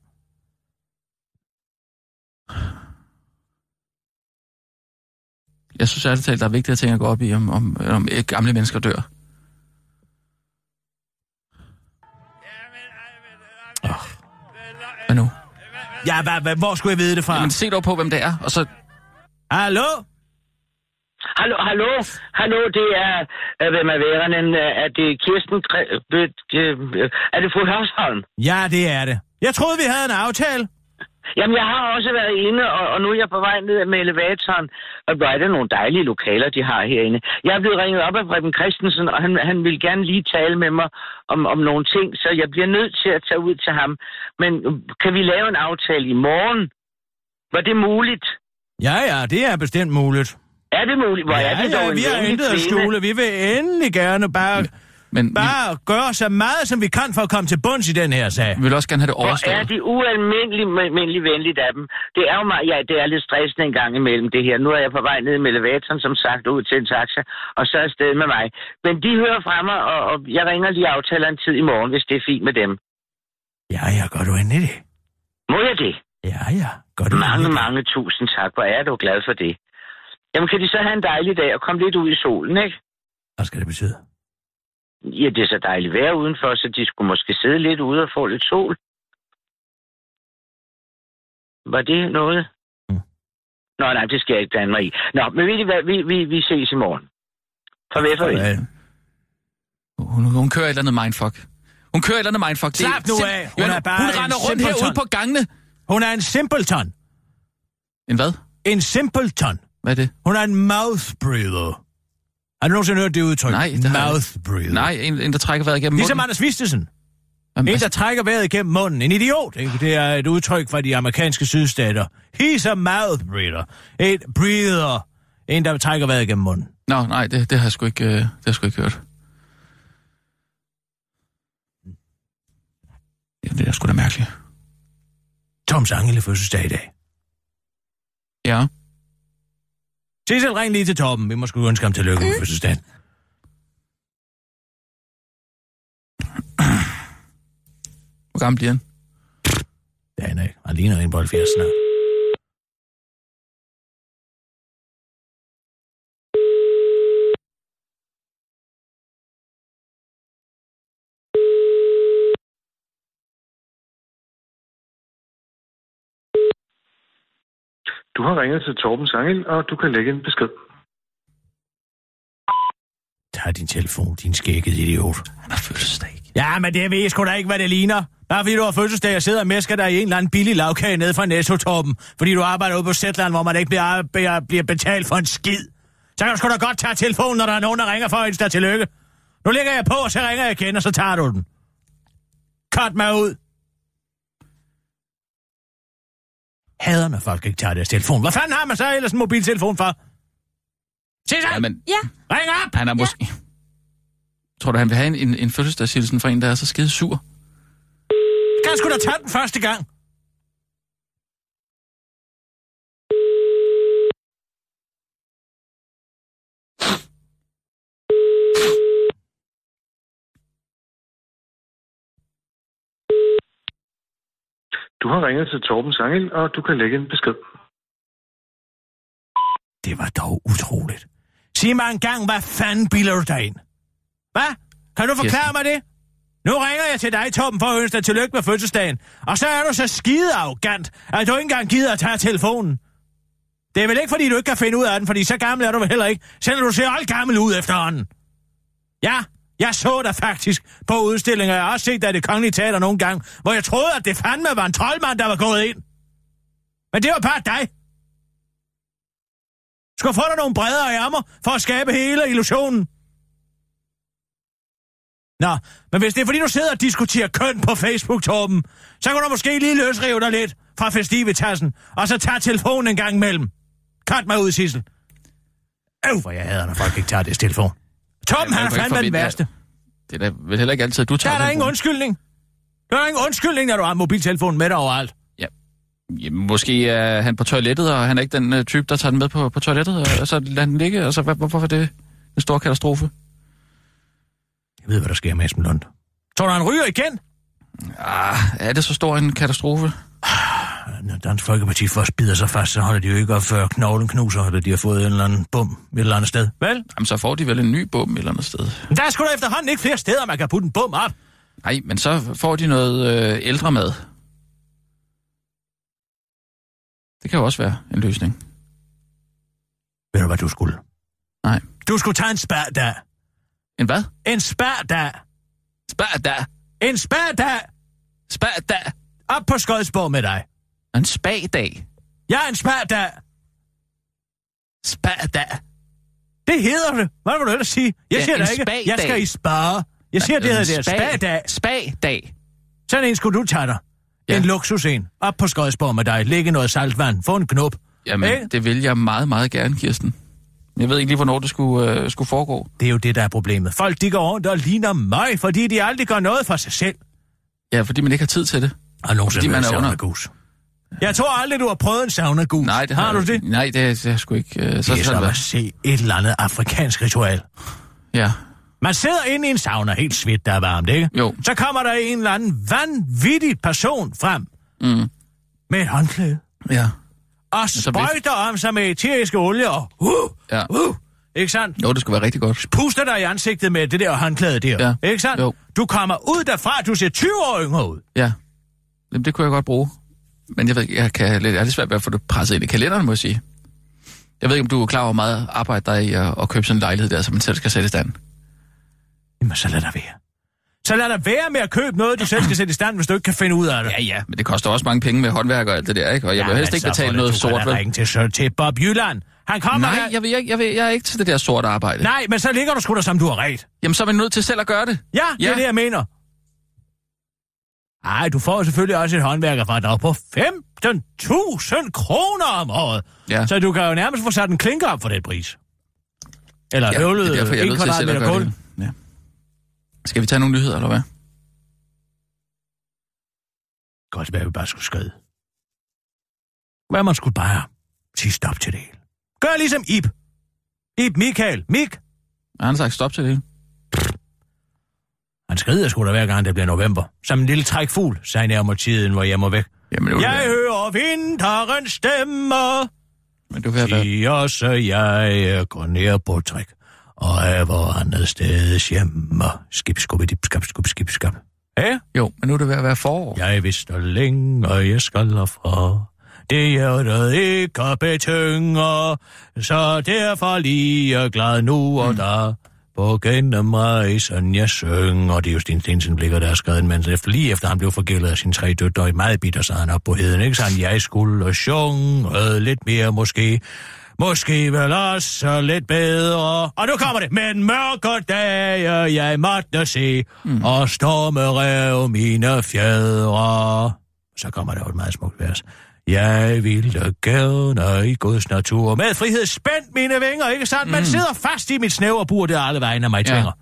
Jeg synes ærligt talt, der er vigtige ting at gå op i, om, om, om gamle mennesker dør. Hvad nu? Ja, hvad, hvad, hvor skulle jeg vide det fra? Jamen, se dog på, hvem det er, og så... Hallo? Hallo, hallo, hallo, det er, øh, hvem er værenden? Er det Kirsten, er det fru Hørsholm? Ja, det er det. Jeg troede, vi havde en aftale. Jamen, jeg har også været inde, og, og nu er jeg på vej ned med elevatoren, og hvor er det nogle dejlige lokaler, de har herinde. Jeg er blevet ringet op af Preben Christensen, og han, han vil gerne lige tale med mig om, om nogle ting, så jeg bliver nødt til at tage ud til ham. Men kan vi lave en aftale i morgen? Var det muligt? Ja, ja, det er bestemt muligt. Er det muligt? Hvor ja, er det ja, dog vi har intet at skjule. Vi vil endelig gerne bare, Men bare gøre så meget, som vi kan for at komme til bunds i den her sag. vi, vi vil også gerne have det Hvor er overstået. det ualmindeligt almindelig venligt af dem. Det er jo meget, ja, det er lidt stressende en gang imellem det her. Nu er jeg på vej ned med elevatoren, som sagt, ud til en taxa, og så er afsted med mig. Men de hører fra mig, og, og jeg ringer lige og aftaler en tid i morgen, hvis det er fint med dem. Ja, ja, gør du endelig det? Må jeg det? Ja, ja, gør du Mange, det? mange tusind tak. Hvor er du glad for det. Jamen, kan de så have en dejlig dag og komme lidt ud i solen, ikke? Hvad skal det betyde? Ja, det er så dejligt vejr udenfor, så de skulle måske sidde lidt ude og få lidt sol. Var det noget? Mm. Nå, nej, det skal jeg ikke blande mig i. Nå, men ved I hvad, vi, vi, vi ses i morgen. Farvel, farvel. Farvel. Hun, hun kører et eller andet mindfuck. Hun kører et eller andet mindfuck. Det Slap nu af. Hun er bare hun en render rundt simpleton. herude på gangene. Hun er en simpleton. En hvad? En simpleton. Hvad er det? Hun er en mouth breather. Har du nogensinde hørt det udtryk? Nej, det Mouth breather. Nej, en, en der trækker vejret igennem Ligesom munden. Anders Vistesen. Jamen, En, altså, der trækker vejret igennem munden. En idiot, ikke? Det er et udtryk fra de amerikanske sydstater. He's a mouth breather. Et breather. En, der trækker vejret igennem munden. Nå, nej, det, det har jeg sgu ikke, øh, det har jeg sgu ikke hørt. Ja, det er sgu da mærkeligt. Tom Sangel fødselsdag i dag. Ja. Sissel, ring lige til Torben. Vi må sgu ønske ham tillykke med fødselsdagen. Hvor gammel bliver han? Det er han ikke. Han ligner en på 70 snart. Du har ringet til Torben Sangel, og du kan lægge en besked. Tag din telefon, din skækkede idiot. Han har fødselsdag. Ja, men det ved jeg sgu da ikke, hvad det ligner. Bare fordi du har fødselsdag og sidder og mæsker dig i en eller anden billig lavkage nede fra Netto, Torben. Fordi du arbejder ude på Zetland, hvor man ikke bliver, bliver, bliver betalt for en skid. Så kan du sgu da godt tage telefonen, når der er nogen, der ringer for at ønske dig tillykke. Nu lægger jeg på, så ringer jeg igen, og så tager du den. Cut mig ud. Hader, når folk ikke tager deres telefon. Hvad fanden har man så ellers en mobiltelefon for? Se så! Ja, men Ja, Ring op! han er måske... Tror du, han vil have en, en, en fødselsdagshilsen fra en, der er så skide sur? Kan jeg sgu da tage den første gang? Du har ringet til Torben Sangel, og du kan lægge en besked. Det var dog utroligt. Sig mig en gang, hvad fanden bilder du dig ind? Hvad? Kan du forklare mig det? Nu ringer jeg til dig, Torben, for at ønske dig tillykke med fødselsdagen. Og så er du så skide arrogant, at du ikke engang gider at tage telefonen. Det er vel ikke, fordi du ikke kan finde ud af den, fordi så gammel er du vel heller ikke, selvom du ser alt gammel ud efterhånden. Ja, jeg så dig faktisk på udstillinger. Jeg har også set dig i det kongelige teater nogle gange, hvor jeg troede, at det fandme var en troldmand, der var gået ind. Men det var bare dig. Skal få dig nogle bredere ærmer for at skabe hele illusionen. Nå, men hvis det er fordi, du sidder og diskuterer køn på Facebook, Torben, så kan du måske lige løsrive dig lidt fra festivitassen, og så tage telefonen en gang imellem. Cut mig ud, Sissel. Øv, hvor jeg hader, når folk ikke tager deres telefon. Torben, Ja, han er fandme den værste. Det er da vel heller ikke altid, at du Der tager er der ingen undskyldning. Der er ingen undskyldning, når du har mobiltelefonen med dig overalt. Jamen, måske er han på toilettet, og han er ikke den uh, type, der tager den med på, på toilettet, og, og så lader den ligge. Altså, hvad, hvorfor er det en stor katastrofe? Jeg ved, hvad der sker med Esben Lund. Tror du, han ryger igen? Ah, er det så stor en katastrofe? Når Dansk Folkeparti først bider sig fast, så holder de jo ikke op før knoglen knuser, eller de har fået en eller anden bum et eller andet sted. Vel? Jamen, så får de vel en ny bum et eller andet sted. Der er sgu da efterhånden ikke flere steder, man kan putte en bum op. Nej, men så får de noget øh, ældre mad. Det kan jo også være en løsning. Ved du, hvad du skulle? Nej. Du skulle tage en spærdag. En hvad? En spærdag. Spær da! En spærdag. Spær da! Op på Skodsborg med dig. En spa-dag. Ja, en spa-dag. Spa-dag. Det hedder det. Hvad vil du ellers sige? Jeg Ja, siger da ikke, jeg skal i spa. Jeg siger, det hedder det spa-dag. Spa-dag. Sådan en skulle du tage dig. Ja. En luksus en. Op på Skodsborg med dig. Lægge noget saltvand. Få en knop. Jamen, Ikke? det vil jeg meget, meget gerne, Kirsten. Jeg ved ikke lige, hvornår det skulle, øh, skulle foregå. Det er jo det, der er problemet. Folk, de går rundt og ligner mig, fordi de aldrig gør noget for sig selv. Ja, fordi man ikke har tid til det. Og nogensinde Fordi man er under- saunagus. Jeg tror aldrig, du har prøvet en saunagus. Nej, det har, har du det? Nej, det, det har jeg sgu ikke. Øh, Det så, er så, som at se et eller andet afrikansk ritual. ja. Man sidder inde i en sauna, helt svedt, der er varmt, ikke? Jo. Så kommer der en eller anden vanvittig person frem Mm. med et håndklæde Ja. og sprøjter om sig med eteriske olie og uh, Ja. uh, ikke sandt? Jo, det skulle være rigtig godt. Puster dig i ansigtet med det der håndklæde der, Ja. ikke sandt? Jo. Du kommer ud derfra, du ser 20 år yngre ud. Ja. Jamen, det kunne jeg godt bruge. Men jeg ved ikke, jeg kan lidt, er svært ved at få det presset ind i kalenderen, må jeg sige. Jeg ved ikke, om du er klar over, hvor meget arbejde der er i at, at købe sådan en lejlighed der, som man selv skal sætte i stand. Jamen, så lad dig være. Så lad dig være med at købe noget, du selv skal sætte i stand, hvis du ikke kan finde ud af det. Ja, ja, men det koster også mange penge med håndværk og alt det der, ikke? Og jeg vil helst ikke betale noget sort, vel? til, så til Bob Jylland. Han kommer Nej, her. jeg, vil, jeg, jeg, vil, jeg er ikke til det der sorte arbejde. Nej, men så ligger du sgu da, som du har ret. Jamen, så er man nødt til selv at gøre det. Ja, det er Ja. det, jeg mener. Ej, du får selvfølgelig også et håndværkerfradrag på 15.000 kroner om året. Ja. Så du kan jo nærmest få sat en klinker op for den pris. Eller Ja, høvlet det er derfor, jeg er kvadratmeter kul. Ja. Skal vi tage nogle nyheder, eller hvad? Godt være, vi bare skulle skride. Hvad man skulle bare sige stop til det hele. Gør ligesom Ib. Ib Michael. Mik. Han har sagt stop til det. Han skrider sgu da hver gang, det bliver november. Som en lille trækfugl, sagde nærmere tiden, hvor jeg må væk. Jamen, Jeg det. hører vinterens stemmer. Men du være... Siger så jeg går ned på træk. Og er hvor andet sted hjemme. Skib, skub, dip, skab, skub, skib, skab. Ja, Jo, men nu er det ved at være forår. jeg vidste længe, og jeg skal fra. Det hjertet ikke betynger, så derfor lige glad nu og der. På gennem rejsen jeg synger. Det er jo Sten Stensen Blikker, der har skrevet en mens efter, lige efter han blev forgældet af sine tre døtre i meget bitter, så han op på heden, ikke? Så han, jeg skulle synge lidt mere måske. Måske vel også lidt bedre. Og nu kommer det. Men mørke dage jeg måtte se, mm. og storme rev mine fjedre. Så kommer der jo et meget smukt vers. Jeg ville gerne i Guds natur med frihed spændt mine vinger, ikke sandt? Man sidder fast i mit snævre bur, der alle vegne af mig Ja. tvinger.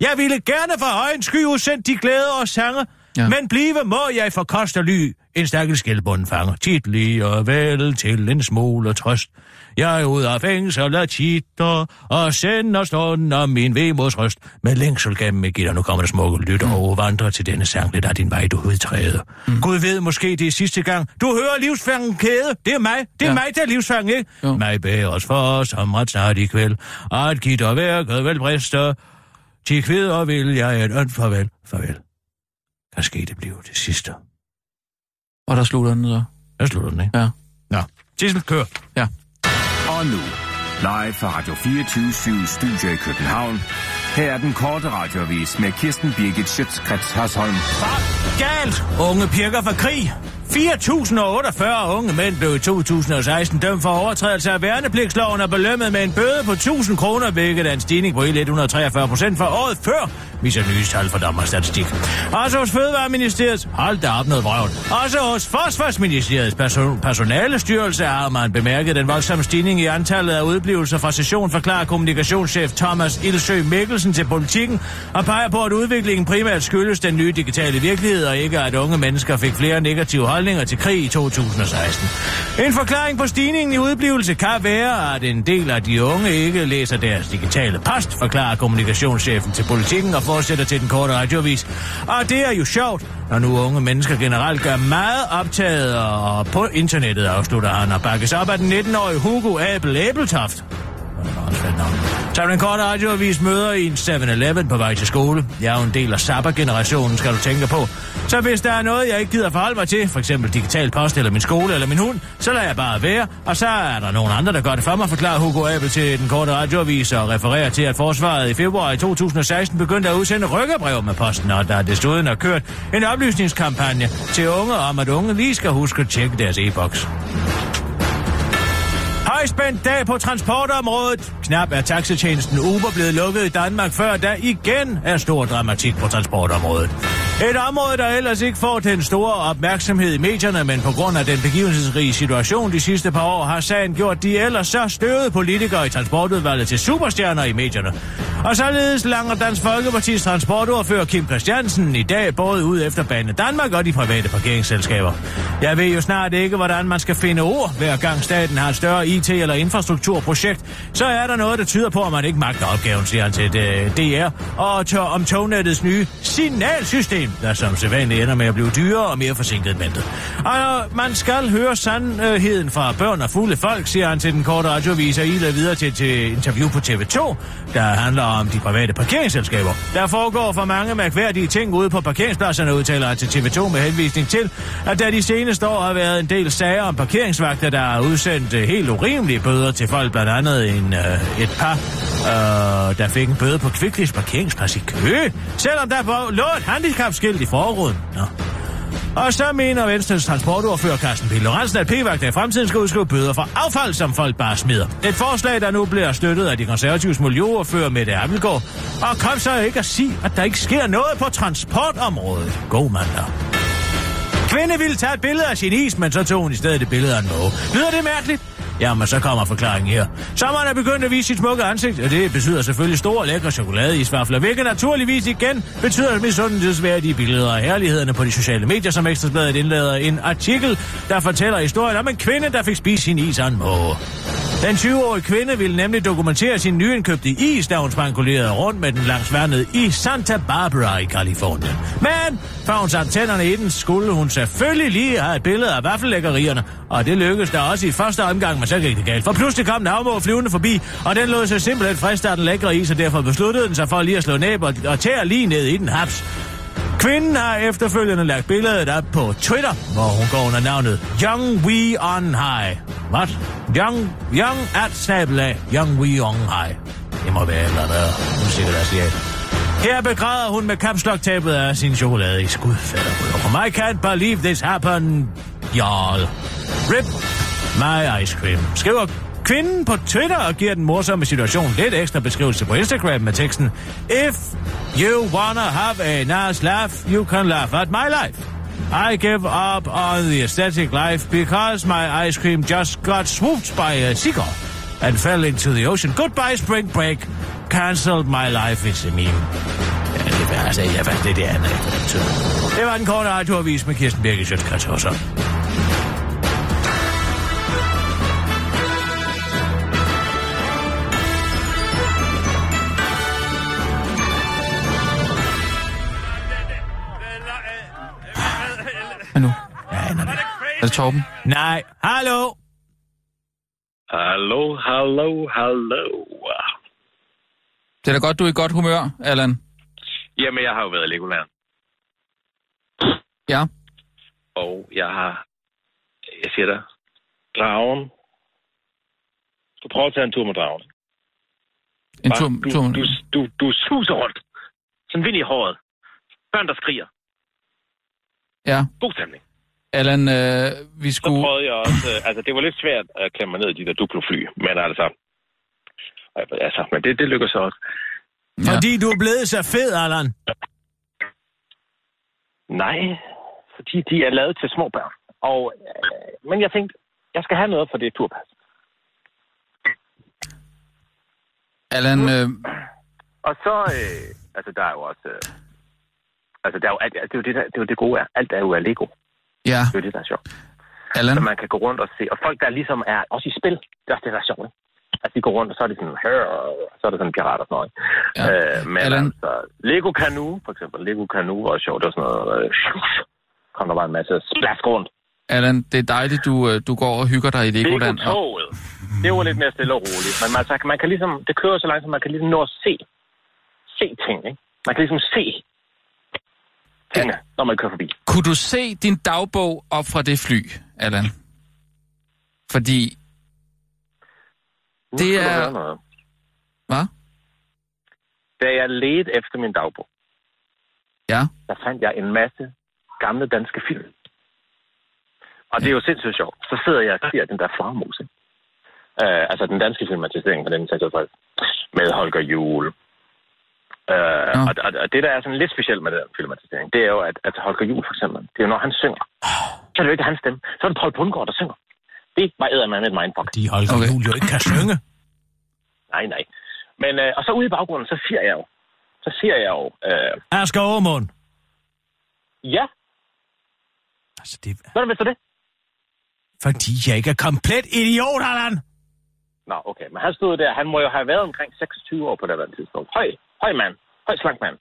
Jeg ville gerne for højen sky udsendt de glæder og sange, ja. Ja. men blive må jeg for kost og ly en stærkel skældbund fanger. Tit lige og vel til en smule trøst. Jeg er ude af fængsel og titter og sender stunder min vemodsrøst. Med længsel gennem mig gitter, nu kommer der smukke lytter og vandrer til denne sang, lidt af din vej, du udtræder. Mm. Gud ved, måske det er sidste gang. Du hører livsfangen kæde. Det er mig. Det er ja. Mig, der er livsfangen, ikke? Jo. Mig bærer os for som ret snart i kvæld. At gitter værket vel brister. Til kvider vil jeg et ønt farvel. Farvel. Kanskje det bliver det sidste. Og der slutter den så. Jeg slutter den, ikke? Ja. Nå. Sissel, kør. Ja. Og nu, live fra Radio 24 Studio i København. Her er den korte radiovis med Kirsten Birgit Schøtzgrads Hasholm. Fuck, galt! Unge pirker for krig. 4.048 unge mænd blev i 2016 dømt for overtrædelse af værnepligtsloven og belønnet med en bøde på 1.000 kroner, hvilket er en stigning på 143 procent fra året før, viser nye tal fra Danmarks Statistik. Også hos Fødevareministeriet, hold da op noget vrøvl. Også hos Forsvarsministeriets person- personalestyrelse har man bemærket den voldsomme stigning i antallet af udblivelser fra session, forklarer kommunikationschef Thomas Ilsø Mikkelsen til politikken, og peger på, at udviklingen primært skyldes den nye digitale virkelighed, og ikke at unge mennesker fik flere negative holdninger til krig i 2016. En forklaring på stigningen i udblivelse kan være, at en del af de unge ikke læser deres digitale post, forklarer kommunikationschefen til politikken og fortsætter til den korte radiovis. Og det er jo sjovt, når nu unge mennesker generelt gør meget optaget og på internettet, afslutter han og bakkes op af den 19-årige Hugo Abel Æbeltoft. Det var den korte radioavis møder i en 7-Eleven på vej til skole. Jeg er jo en del af Zappa-generationen, skal du tænke på. Så hvis der er noget, jeg ikke gider forholde mig til, f.eks. digital post eller min skole eller min hund, så lader jeg bare være, og så er der nogen andre, der gør det for mig, forklarer Hugo Abel til den korte radioavis og refererer til, at forsvaret i februar i 2016 begyndte at udsende rykkerbrev med posten, og der desuden har kørt en oplysningskampagne til unge om, at unge lige skal huske at tjekke deres e-boks. Højspændt dag på transportområdet. Knap er taxatjenesten Uber blevet lukket i Danmark, før der igen er stor dramatik på transportområdet. Et område, der ellers ikke får den store opmærksomhed i medierne, men på grund af den begivenhedsrige situation de sidste par år, har sagen gjort de ellers så støvede politikere i transportudvalget til superstjerner i medierne. Og således langer Dansk Folkepartis transportordfører Kim Christiansen i dag både ud efter Bane Danmark og de private parkeringsselskaber. Jeg ved jo snart ikke, hvordan man skal finde ord, hver gang staten har et større IT- eller infrastrukturprojekt. Så er der noget, der tyder på, at man ikke magter opgaven, siger han til øh, det, DR, og tør om tognettets nye signalsystem, der som sædvanligt ender med at blive dyrere og mere forsinket end ventet. Og man skal høre sandheden fra børn og fulde folk, siger han til den korte radioavis og iler videre til, til interview på TV2, der handler om de private parkeringsselskaber. Der foregår for mange mærkværdige ting ude på parkeringspladserne, udtaler han til TV2 med henvisning til, at der de seneste år har været en del sager om parkeringsvagter, der har udsendt øh, helt urimelige bøder til folk, blandt andet en, øh, et par, øh, der fik en bøde på Kvicklis parkeringsplads i Køge, selvom der lå et handicapskilt i forruden. Nå. Og så mener Venstres transportordfører Carsten P. Lorentzen, at p i fremtiden skal udskrive bøder for affald, som folk bare smider. Et forslag, der nu bliver støttet af de konservatives miljøordfører Mette Appelgaard. Og kom så ikke at sige, at der ikke sker noget på transportområdet. God mandag. Kvinde ville tage et billede af sin is, men så tog hun i stedet et billede af en måge. Lyder det mærkeligt? Jamen, så kommer forklaringen her. Sommeren er begyndt at vise sit smukke ansigt, og det betyder selvfølgelig store, lækre chokoladeisvafler, hvilket naturligvis igen betyder misundelsesværdige billeder af herlighederne på de sociale medier, som Ekstrabladet indlader en artikel, der fortæller historien om en kvinde, der fik spist sin is af en måge. Den 20-årige kvinde ville nemlig dokumentere sin nyindkøbte is, da hun spankulerede rundt med den langs vandet i Santa Barbara i Kalifornien. Men før hun satte tænderne i den, skulle hun selvfølgelig lige have et billede af vaffellækkerierne, og det lykkedes der også i første omgang, men så gik det galt. For pludselig kom en havmål flyvende forbi, og den lod sig simpelthen friste af den lækre is, og derfor besluttede den sig for lige at slå næb og, og tære lige ned i den haps. Kvinden har efterfølgende lagt billedet op på Twitter, hvor hun går under navnet Young We On High. Hvad? Young, young at snabelag, Young We On High. Det må være eller andet musik, der siger. Her begræder hun med kapsloktabet af sin chokolade i skud. I can't believe this happened, y'all. Rip my ice cream. Skriver kvinden på Twitter og giver den morsomme situation lidt ekstra beskrivelse på Instagram med teksten If you wanna have a nice laugh, you can laugh at my life. I give up on the aesthetic life because my ice cream just got swooped by a seagull and fell into the ocean. Goodbye, spring break. Cancelled my life, it's a meme. Det var jeg fandt det, andet den. Det var korte radioavis med Kirsten Birgit Sjøtskrets Hvad nu? Ja, han er det. Er det Torben? Nej, hallo. Hallo, hallo, hallo. Det er da godt, du er i godt humør, Allan. Jamen, jeg har jo været i Legoland, Ja. og jeg har, jeg siger dig, dragen. Du prøver at tage en tur med dragen. En tur, du, tur. du, du, du suser rundt. Sådan vind i håret. Børn, der skriger. Ja. God stemning. Allan, øh, vi Så skulle... prøvede jeg også, øh, altså det var lidt svært at klemme mig ned i de der Duplo-fly, men altså, altså, men det, det lykkedes også. Ja. Fordi du er blevet så fed, Allan. Nej, fordi de er lavet til små børn. Og, øh, men jeg tænkte, jeg skal have noget for det turpas. Allan, øh, Og så, øh, altså der er jo også, øh, altså der er jo, alt, det er jo det, der, det er jo det gode er, alt er jo af Lego. ja, Det er jo det, der er sjovt. Allan, Så man kan gå rundt og se, og folk der ligesom er, også i spil, det er også det, der er sjovt. Altså de går rundt, og så er det sådan, hør, og så er det sådan pirater og sådan noget. Ja. Øh, men Allan? altså, Lego Canoe, for eksempel, Lego Canoe var sjovt, det var sådan noget, øh, kom der bare en masse splask rundt. Allan, det er dejligt, du, øh, du går og hygger dig i Legoland. Og, Lego-toget. Det var lidt mere stille og roligt. Men altså, man kan ligesom, det kører så langsomt, man kan ligesom nå at se, se ting, ikke? Man kan ligesom se tingene, når man kører forbi. Kunne du se din dagbog op fra det fly, Allan? Fordi... Nu Det er- Noget. Hvad? Da jeg ledte efter min dagbog, Ja. der fandt jeg en masse gamle danske film. Og det er jo sindssygt sjovt. Så sidder jeg og ser den der flagermus? Uh, altså den danske filmatisering fra 1966 med Holger Juhl. Uh, Nå. og, og, og, det, der er sådan lidt specielt med den filmatisering, det er jo, at, at Holger Juhl for eksempel, det er jo, når han synger, så er det jo ikke hans stemme. Så er det Paul Bundgaard, der synger. Det var eddermame et mindfuck. De Holger Okay. Jul jo ikke kan synge. <laughs> Nej, nej. Men, uh, og så ude i baggrunden, så siger jeg jo, så siger jeg jo, uh, Asger Aumund. ja, Altså, det hvad er det det? Fordi jeg ikke er komplet idiot, Allan. Nå, okay. Men han stod der. Han må jo have været omkring 26 år på det her tidspunkt. Høj, høj mand. Høj slank mand.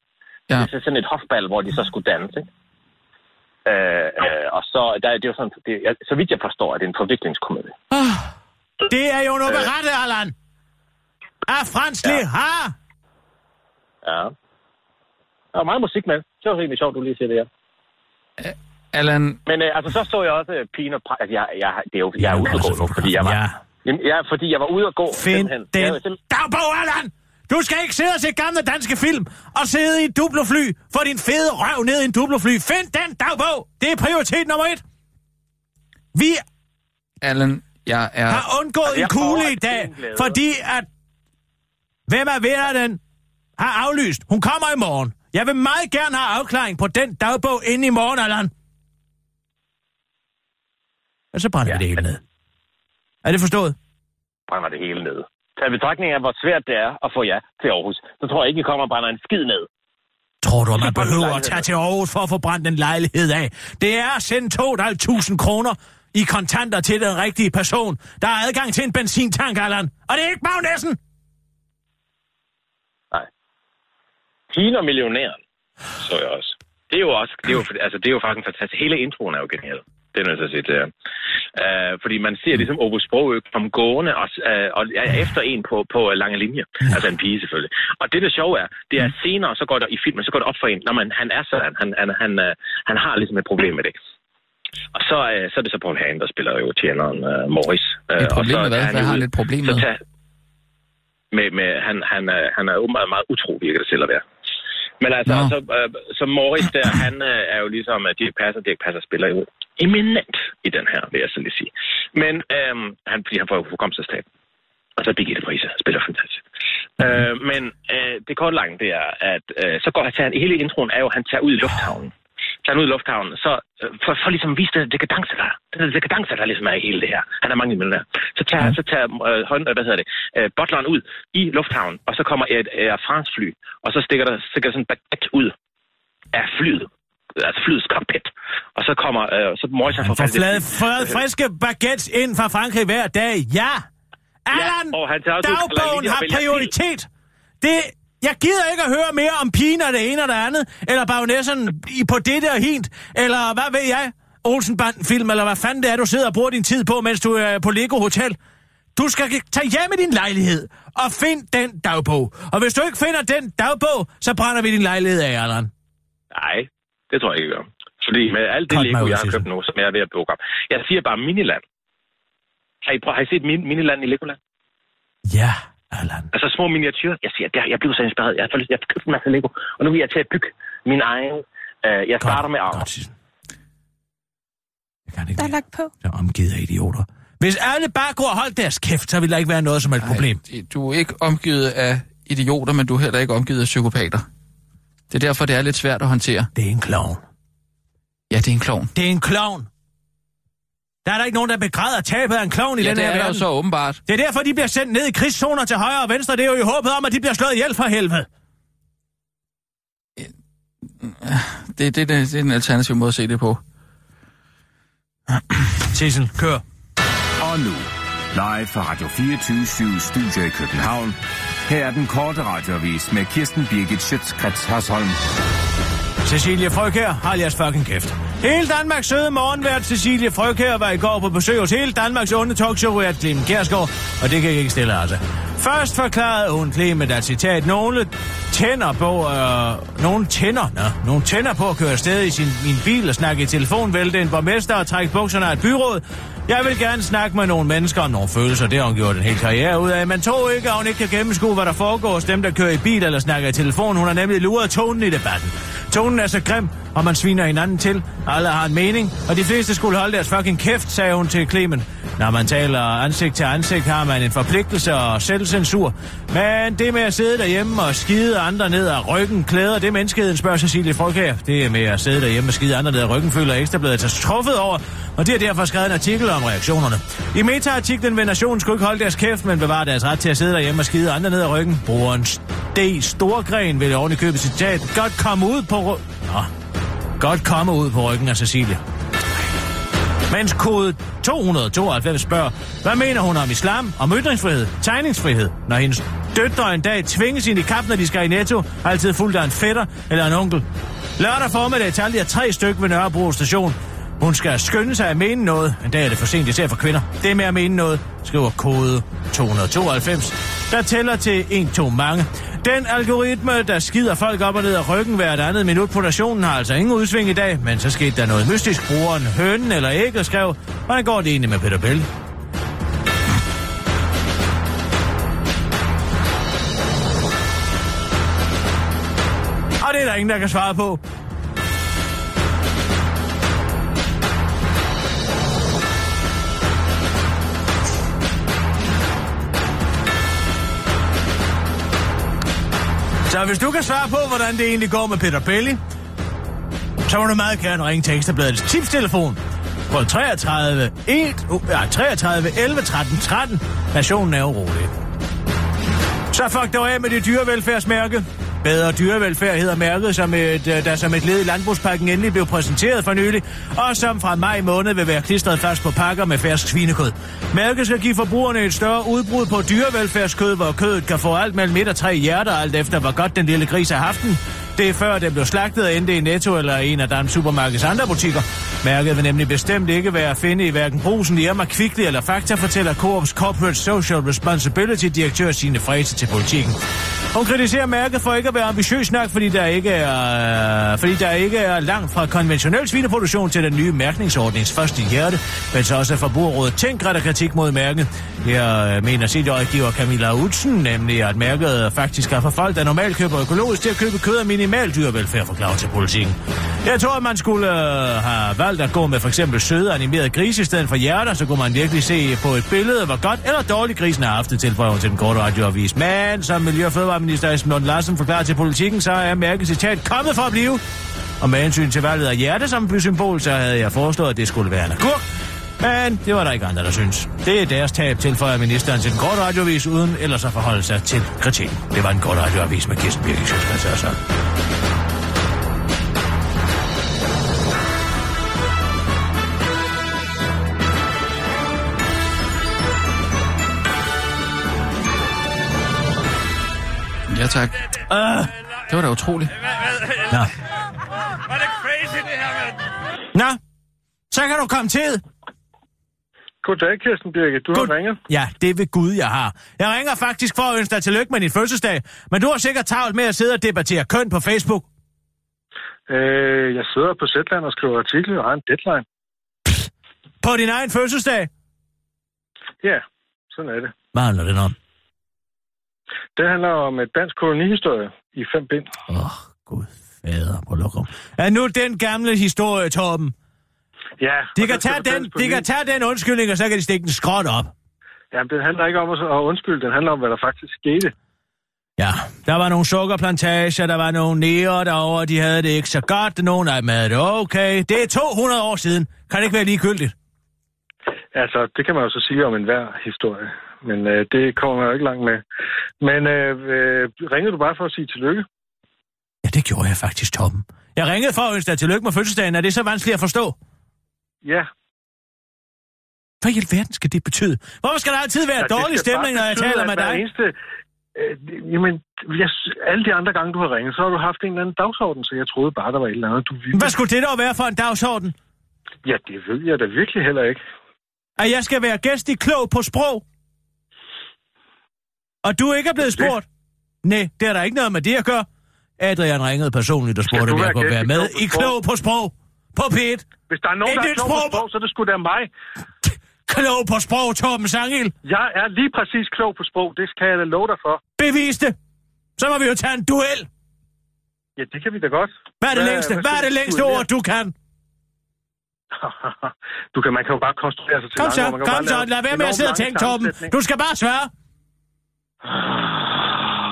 Ja. Det er sådan et hofbal, hvor de så skulle danse, ikke? Øh, øh, og så, der, det er jo sådan, det, jeg- så vidt jeg forstår, at det er en forviklingskomedie. Det er jo noget berettet, Allan. Af Frans ja. har. Ja. Der var meget musik med. Det var rigtig sjovt, du lige siger det her. Allan, Men øh, altså, så så jeg også øh, pigen og præ- altså, jeg, jeg, det er jo, jeg er gå nu, fordi jeg var, Ja. Jamen, ja, fordi jeg var ude at gå. Find simpelthen. Jeg den var simpelthen- dagbog, Allan. Du skal ikke sidde og se gamle danske film og sidde i et dublofly for din fede røv ned i en dublofly. Find den dagbog. Det er prioritet nummer et. Vi Allan, jeg er... har undgået Altså, en jeg kugle i dag, fordi at... Hvem er vinder den? Har aflyst. Hun kommer i morgen. Jeg vil meget gerne have afklaring på den dagbog inden i morgen, Allan. Og så brænder ja, vi det hele men- ned. Er det forstået? brænder det hele ned. Tag betragtning af, hvor svært det er at få ja til Aarhus, så tror jeg ikke, I kommer og brænder en skid ned. Tror du, at man behøver at tage til Aarhus for at få brændt en lejlighed af? Det er at sende 2.500 kroner i kontanter til den rigtige person, der har adgang til en benzintank, Allan. Og det er ikke Magnæssen! Nej. Tina millionæren, så jeg også. Det er jo også, det er jo, altså, det er jo faktisk fantastisk. Hele introen er jo genial. Det er nødt til at sige, det er. Uh, fordi man ser ligesom Ove Sprogø komme gående og, uh, og er efter en på, på lange linje. Altså en pige selvfølgelig. Og det, der sjove er, det er senere, så går der i filmen, så går det op for en, når man, han er sådan, han, han, han, uh, han har ligesom et problem med det. Og så, uh, så er det så Paul Hagen, der spiller jo tjeneren uh, Morris. Uh, Et problem med hvad? Hvad har han et problem med? Så tager, med, med han, han, er, han er åbenbart meget utro, virker det til at være. Men altså, Nå. så, øh, så Morris der, han øh, er jo ligesom, at Dirk Passer, Dirk Passer spiller jo eminent i den her, vil jeg så lige sige. Men øhm, han, fordi han får jo hukommelsestab. Og så Birgitte Prise spiller fantastisk. Mm. Øh, men øh, det korte lange, det er, at øh, så går han til, hele introen er jo, at han tager ud i lufthavnen. Tager han ud i lufthavnen, så øh, for, for ligesom at vise den dekadence, der er. Den dekadence, der ligesom er i hele det her. Han er mange millionær. Så tager, så tager øh, hånd, øh, hvad hedder det, øh, butleren ud i lufthavnen, og så kommer et Air France fly, og så stikker der, stikker sådan en baguette ud af flyet. Altså flyets cockpit. Og så kommer, øh, så Morris han får fat fly. flade, friske baguettes ind fra Frankrig hver dag. Ja! Allan, og han tager også dagbogen har prioritet. Det, jeg gider ikke at høre mere om pigen og det ene og det andet, eller bagnæsseren i på det og hint, eller hvad ved jeg, Olsenbanden-film, eller hvad fanden det er, du sidder og bruger din tid på, mens du er på Lego Hotel. Du skal tage hjem i din lejlighed og find den dagbog. Og hvis du ikke finder den dagbog, så brænder vi din lejlighed af, Allan. Nej, det tror jeg ikke, jeg gør. Fordi med alt det Lego, jeg har købt nu, som jeg er ved at bukke op. Jeg siger bare Miniland. Har I, prøv- har I set min, Miniland i Legoland? Ja, Allan. Altså små miniatyrer. Jeg siger, der, jeg blev så inspireret. Jeg har, jeg har købt en masse Lego, og nu vil jeg til at bygge min egen. Uh, jeg starter med arv. Godt. Jeg kan ikke Der er lagt på. Jeg er omgivet af idioter. Hvis alle bare går og holdt deres kæft, så vil der ikke være noget som et problem. Ej, du er ikke omgivet af idioter, men du er heller ikke omgivet af psykopater. Det er derfor, det er lidt svært at håndtere. Det er en klovn. Ja, det er en klovn. Det er en klovn. Der er der ikke nogen, der begræder tabet af en klovn i Ja, den det her er der jo verden. så åbenbart. Det er derfor, de bliver sendt ned i krigszoner til højre og venstre. Det er jo i håbet om, at de bliver slået ihjel for helvede. Det, det, det, det er en alternativ måde at se det på. Sissel, kør. Og nu, live fra Radio 24 Studio i København. Her er den korte radiovis med Kirsten Birgit Schøtzgrads Hasholm. Cecilie Frøkær, hold jeres fucking kæft. Hele Danmarks søde morgenvært Cecilie Frøkær var i går på besøg hos hele Danmarks onde talkshow at Clemen Kjærsgaard, og det kan jeg ikke stille altså. Først forklarede hun Clemen, at citat, nogle tænder på, øh, nogle tænder, nå, nogle tænder på at køre afsted i sin, min bil og snakke i telefon, vælte en borgmester og trække bukserne af et byråd. Jeg vil gerne snakke med nogle mennesker om nogle følelser, det har hun gjort en hel karriere ud af. Men tog ikke, at hun ikke kan gennemskue, hvad der foregår hos dem, der kører i bil eller snakker i telefon. Hun har nemlig luret tonen i debatten. Tonen er så grim, og man sviner hinanden til. Alle har en mening, og de fleste skulle holde deres fucking kæft, sagde hun til Clemen. Når man taler ansigt til ansigt, har man en forpligtelse og selvcensur. Men det med at sidde derhjemme og skide andre ned af ryggen, klæder det menneskeheden, spørger Cecilie Folkær. Det med at sidde derhjemme og skide andre ned af ryggen, føler Ekstrabladet sig truffet over, og de har derfor skrevet en artikel om reaktionerne. I meta-artiklen vil nationen skulle ikke holde deres kæft, men bevare deres ret til at sidde derhjemme og skide andre ned ad ryggen. Brugeren D. Storgren vil oven i købet citat. Godt komme ud på... ry- Nå. Godt komme ud på ryggen af Cecilie. Mens kode 292 spørger, hvad mener hun om islam, om ytringsfrihed, tegningsfrihed, når hendes døtre en dag tvinges ind i kamp, når de skal i netto, altid fuldt af en fætter eller en onkel. Lørdag formiddag talte jeg tre stykker ved Nørrebro station. Hun skal skynde sig at mene noget. En dag er det for sent, især for kvinder. Det er med at mene noget, skriver kode 292, der tæller til 1, 2 mange. Den algoritme, der skider folk op og ned af ryggen hvert andet minut på nationen, har altså ingen udsving i dag, men så skete der noget mystisk. Brugeren hønen eller ikke skrev, hvordan går det egentlig med Peter Bell? Og det er der ingen, der kan svare på. Så hvis du kan svare på, hvordan det egentlig går med Peter Belli, så må du meget gerne ringe til Ekstrabladets tipstelefon på 33 1, uh, ja, 33 11 13 13. Nationen er urolig. Så fuck dig af med det dyrevelfærdsmærke. Bedre dyrevelfærd hedder mærket, som et, øh, der som et led i landbrugspakken endelig blev præsenteret for nylig, og som fra maj måned vil være klistret fast på pakker med fersk svinekød. Mærket skal give forbrugerne et større udbrud på dyrevelfærdskød, hvor kødet kan få alt mellem et og tre hjerter, alt efter hvor godt den lille gris har haft den. Det er før den blev slagtet og endte i Netto eller en af Dansk Supermarkeds andre butikker. Mærket vil nemlig bestemt ikke være at finde i hverken Brusen, Irma, Kvickly eller Fakta, fortæller Coops Corporate Social Responsibility direktør Signe Frese til politikken. Hun kritiserer mærket for ikke at være ambitiøs nok, fordi der ikke er, øh, fordi der ikke er langt fra konventionel svineproduktion til den nye mærkningsordnings første hjerte, men så også Forbrugerrådet Tænk retter kritik mod mærket. Her øh, mener sit rådgiver Camilla Utsen, nemlig at mærket faktisk er for folk, der normalt køber økologisk til at købe kød af minimal dyrevelfærd, forklarer til politikken. Jeg tror, at man skulle øh, have valgt at gå med for eksempel søde animerede grise i stedet for hjerter, så kunne man virkelig se på et billede, hvor godt eller dårligt grisen har haft det tilføjer til den korte radioavis. Men som Miljø- og Fødevareminister Esben Lund Larsen forklarer til politikken, så er mærket citat kommet for at blive. Og med hensyn til valget af hjerte som symbol, så havde jeg foreslået, at det skulle være en agurk. Men det var der ikke andre, der synes. Det er deres tab, tilføjer ministeren til den korte radioavis, uden ellers at forholde sig til kritik. Det var en kort radioavis med Kirsten Birgit Sjøtskrets Ja, tak. Uh, Det var da utroligt. nå. Var det crazy, det her, mand? Nå, så kan du komme til. Goddag, Kirsten Birgit. Du God- har ringet. Ja, det er ved Gud, jeg har. Jeg ringer faktisk for at ønske dig tillykke med din fødselsdag, men du har sikkert travlt med at sidde og debattere køn på Facebook. Øh, jeg sidder på Zetland og skriver artikler og har en deadline. På din egen fødselsdag? Ja, sådan er det. Hvad handler det om? Det handler om et dansk kolonihistorie i fem bind. Åh, oh, gud fader på lokum. Er nu den gamle historie, Torben? Ja. De kan, tage den, de kan tage den undskyldning, og så kan de stikke den skråt op. Jamen, den handler ikke om at at undskylde. Den handler om, hvad der faktisk skete. Ja, der var nogle sukkerplantager, der var nogle nære derovre, de havde det ikke så godt, nogen af dem havde det okay. Det er 200 år siden. Kan det ikke være ligegyldigt? Altså, det kan man jo så sige om enhver historie. Men øh, det kommer man jo ikke langt med. Men øh, øh, ringede du bare for at sige tillykke? Ja, det gjorde jeg faktisk, Torben. Jeg ringede for at ønske dig tillykke med fødselsdagen. Er det så vanskeligt at forstå? Ja. Hvad i alverden skal det betyde? Hvorfor skal der altid være Ja, dårlig stemning, når jeg taler med dig? Eneste, Øh, jamen, jeg, alle de andre gange, du har ringet, så har du haft en eller anden dagsorden, så jeg troede bare, der var et eller andet, du ville. Hvad skulle det dog være for en dagsorden? Ja, det ved jeg da virkelig heller ikke. At jeg skal være gæst i Klog på Sprog? Og du ikke er blevet Det- spurgt? Nej, det er der ikke noget med det at gøre. Adrian ringede personligt og spurgte, om jeg kunne være med i? Klog på Sprog. På P1. Hvis der er nogen, der er klog på sprog. så er det sgu da mig. Klog på Sprog, Torben Sangil. Jeg er lige præcis klog på sprog. Det kan jeg da love dig for. Bevis det. Så må vi jo tage en duel. Ja, det kan vi da godt. Hvad er det længste, hvad er skal det længste ord, du kan? <laughs> du kan, man kan jo bare konstruere sig til Kom så, jo kom så. Lad være med at sidde og tænke, Torben. Du skal bare svare.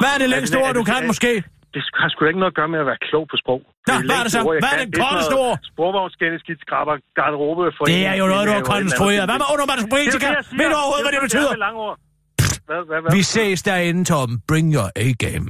Hvad er det længste ord, du kan er- måske? Det har sgu da ikke noget at gøre med at være klog på sprog. Nå, hvad er det så? Hvad er det korteste ord? Sprogvognsgenneskidt, skrabber, garderobe, for Det er jo noget, du har konstrueret. Hvad med onomatopoetika? Ved du overhovedet, hvad det betyder? Hvad, hvad, hvad? Vi ses derinde, Torben. Bring your A-game.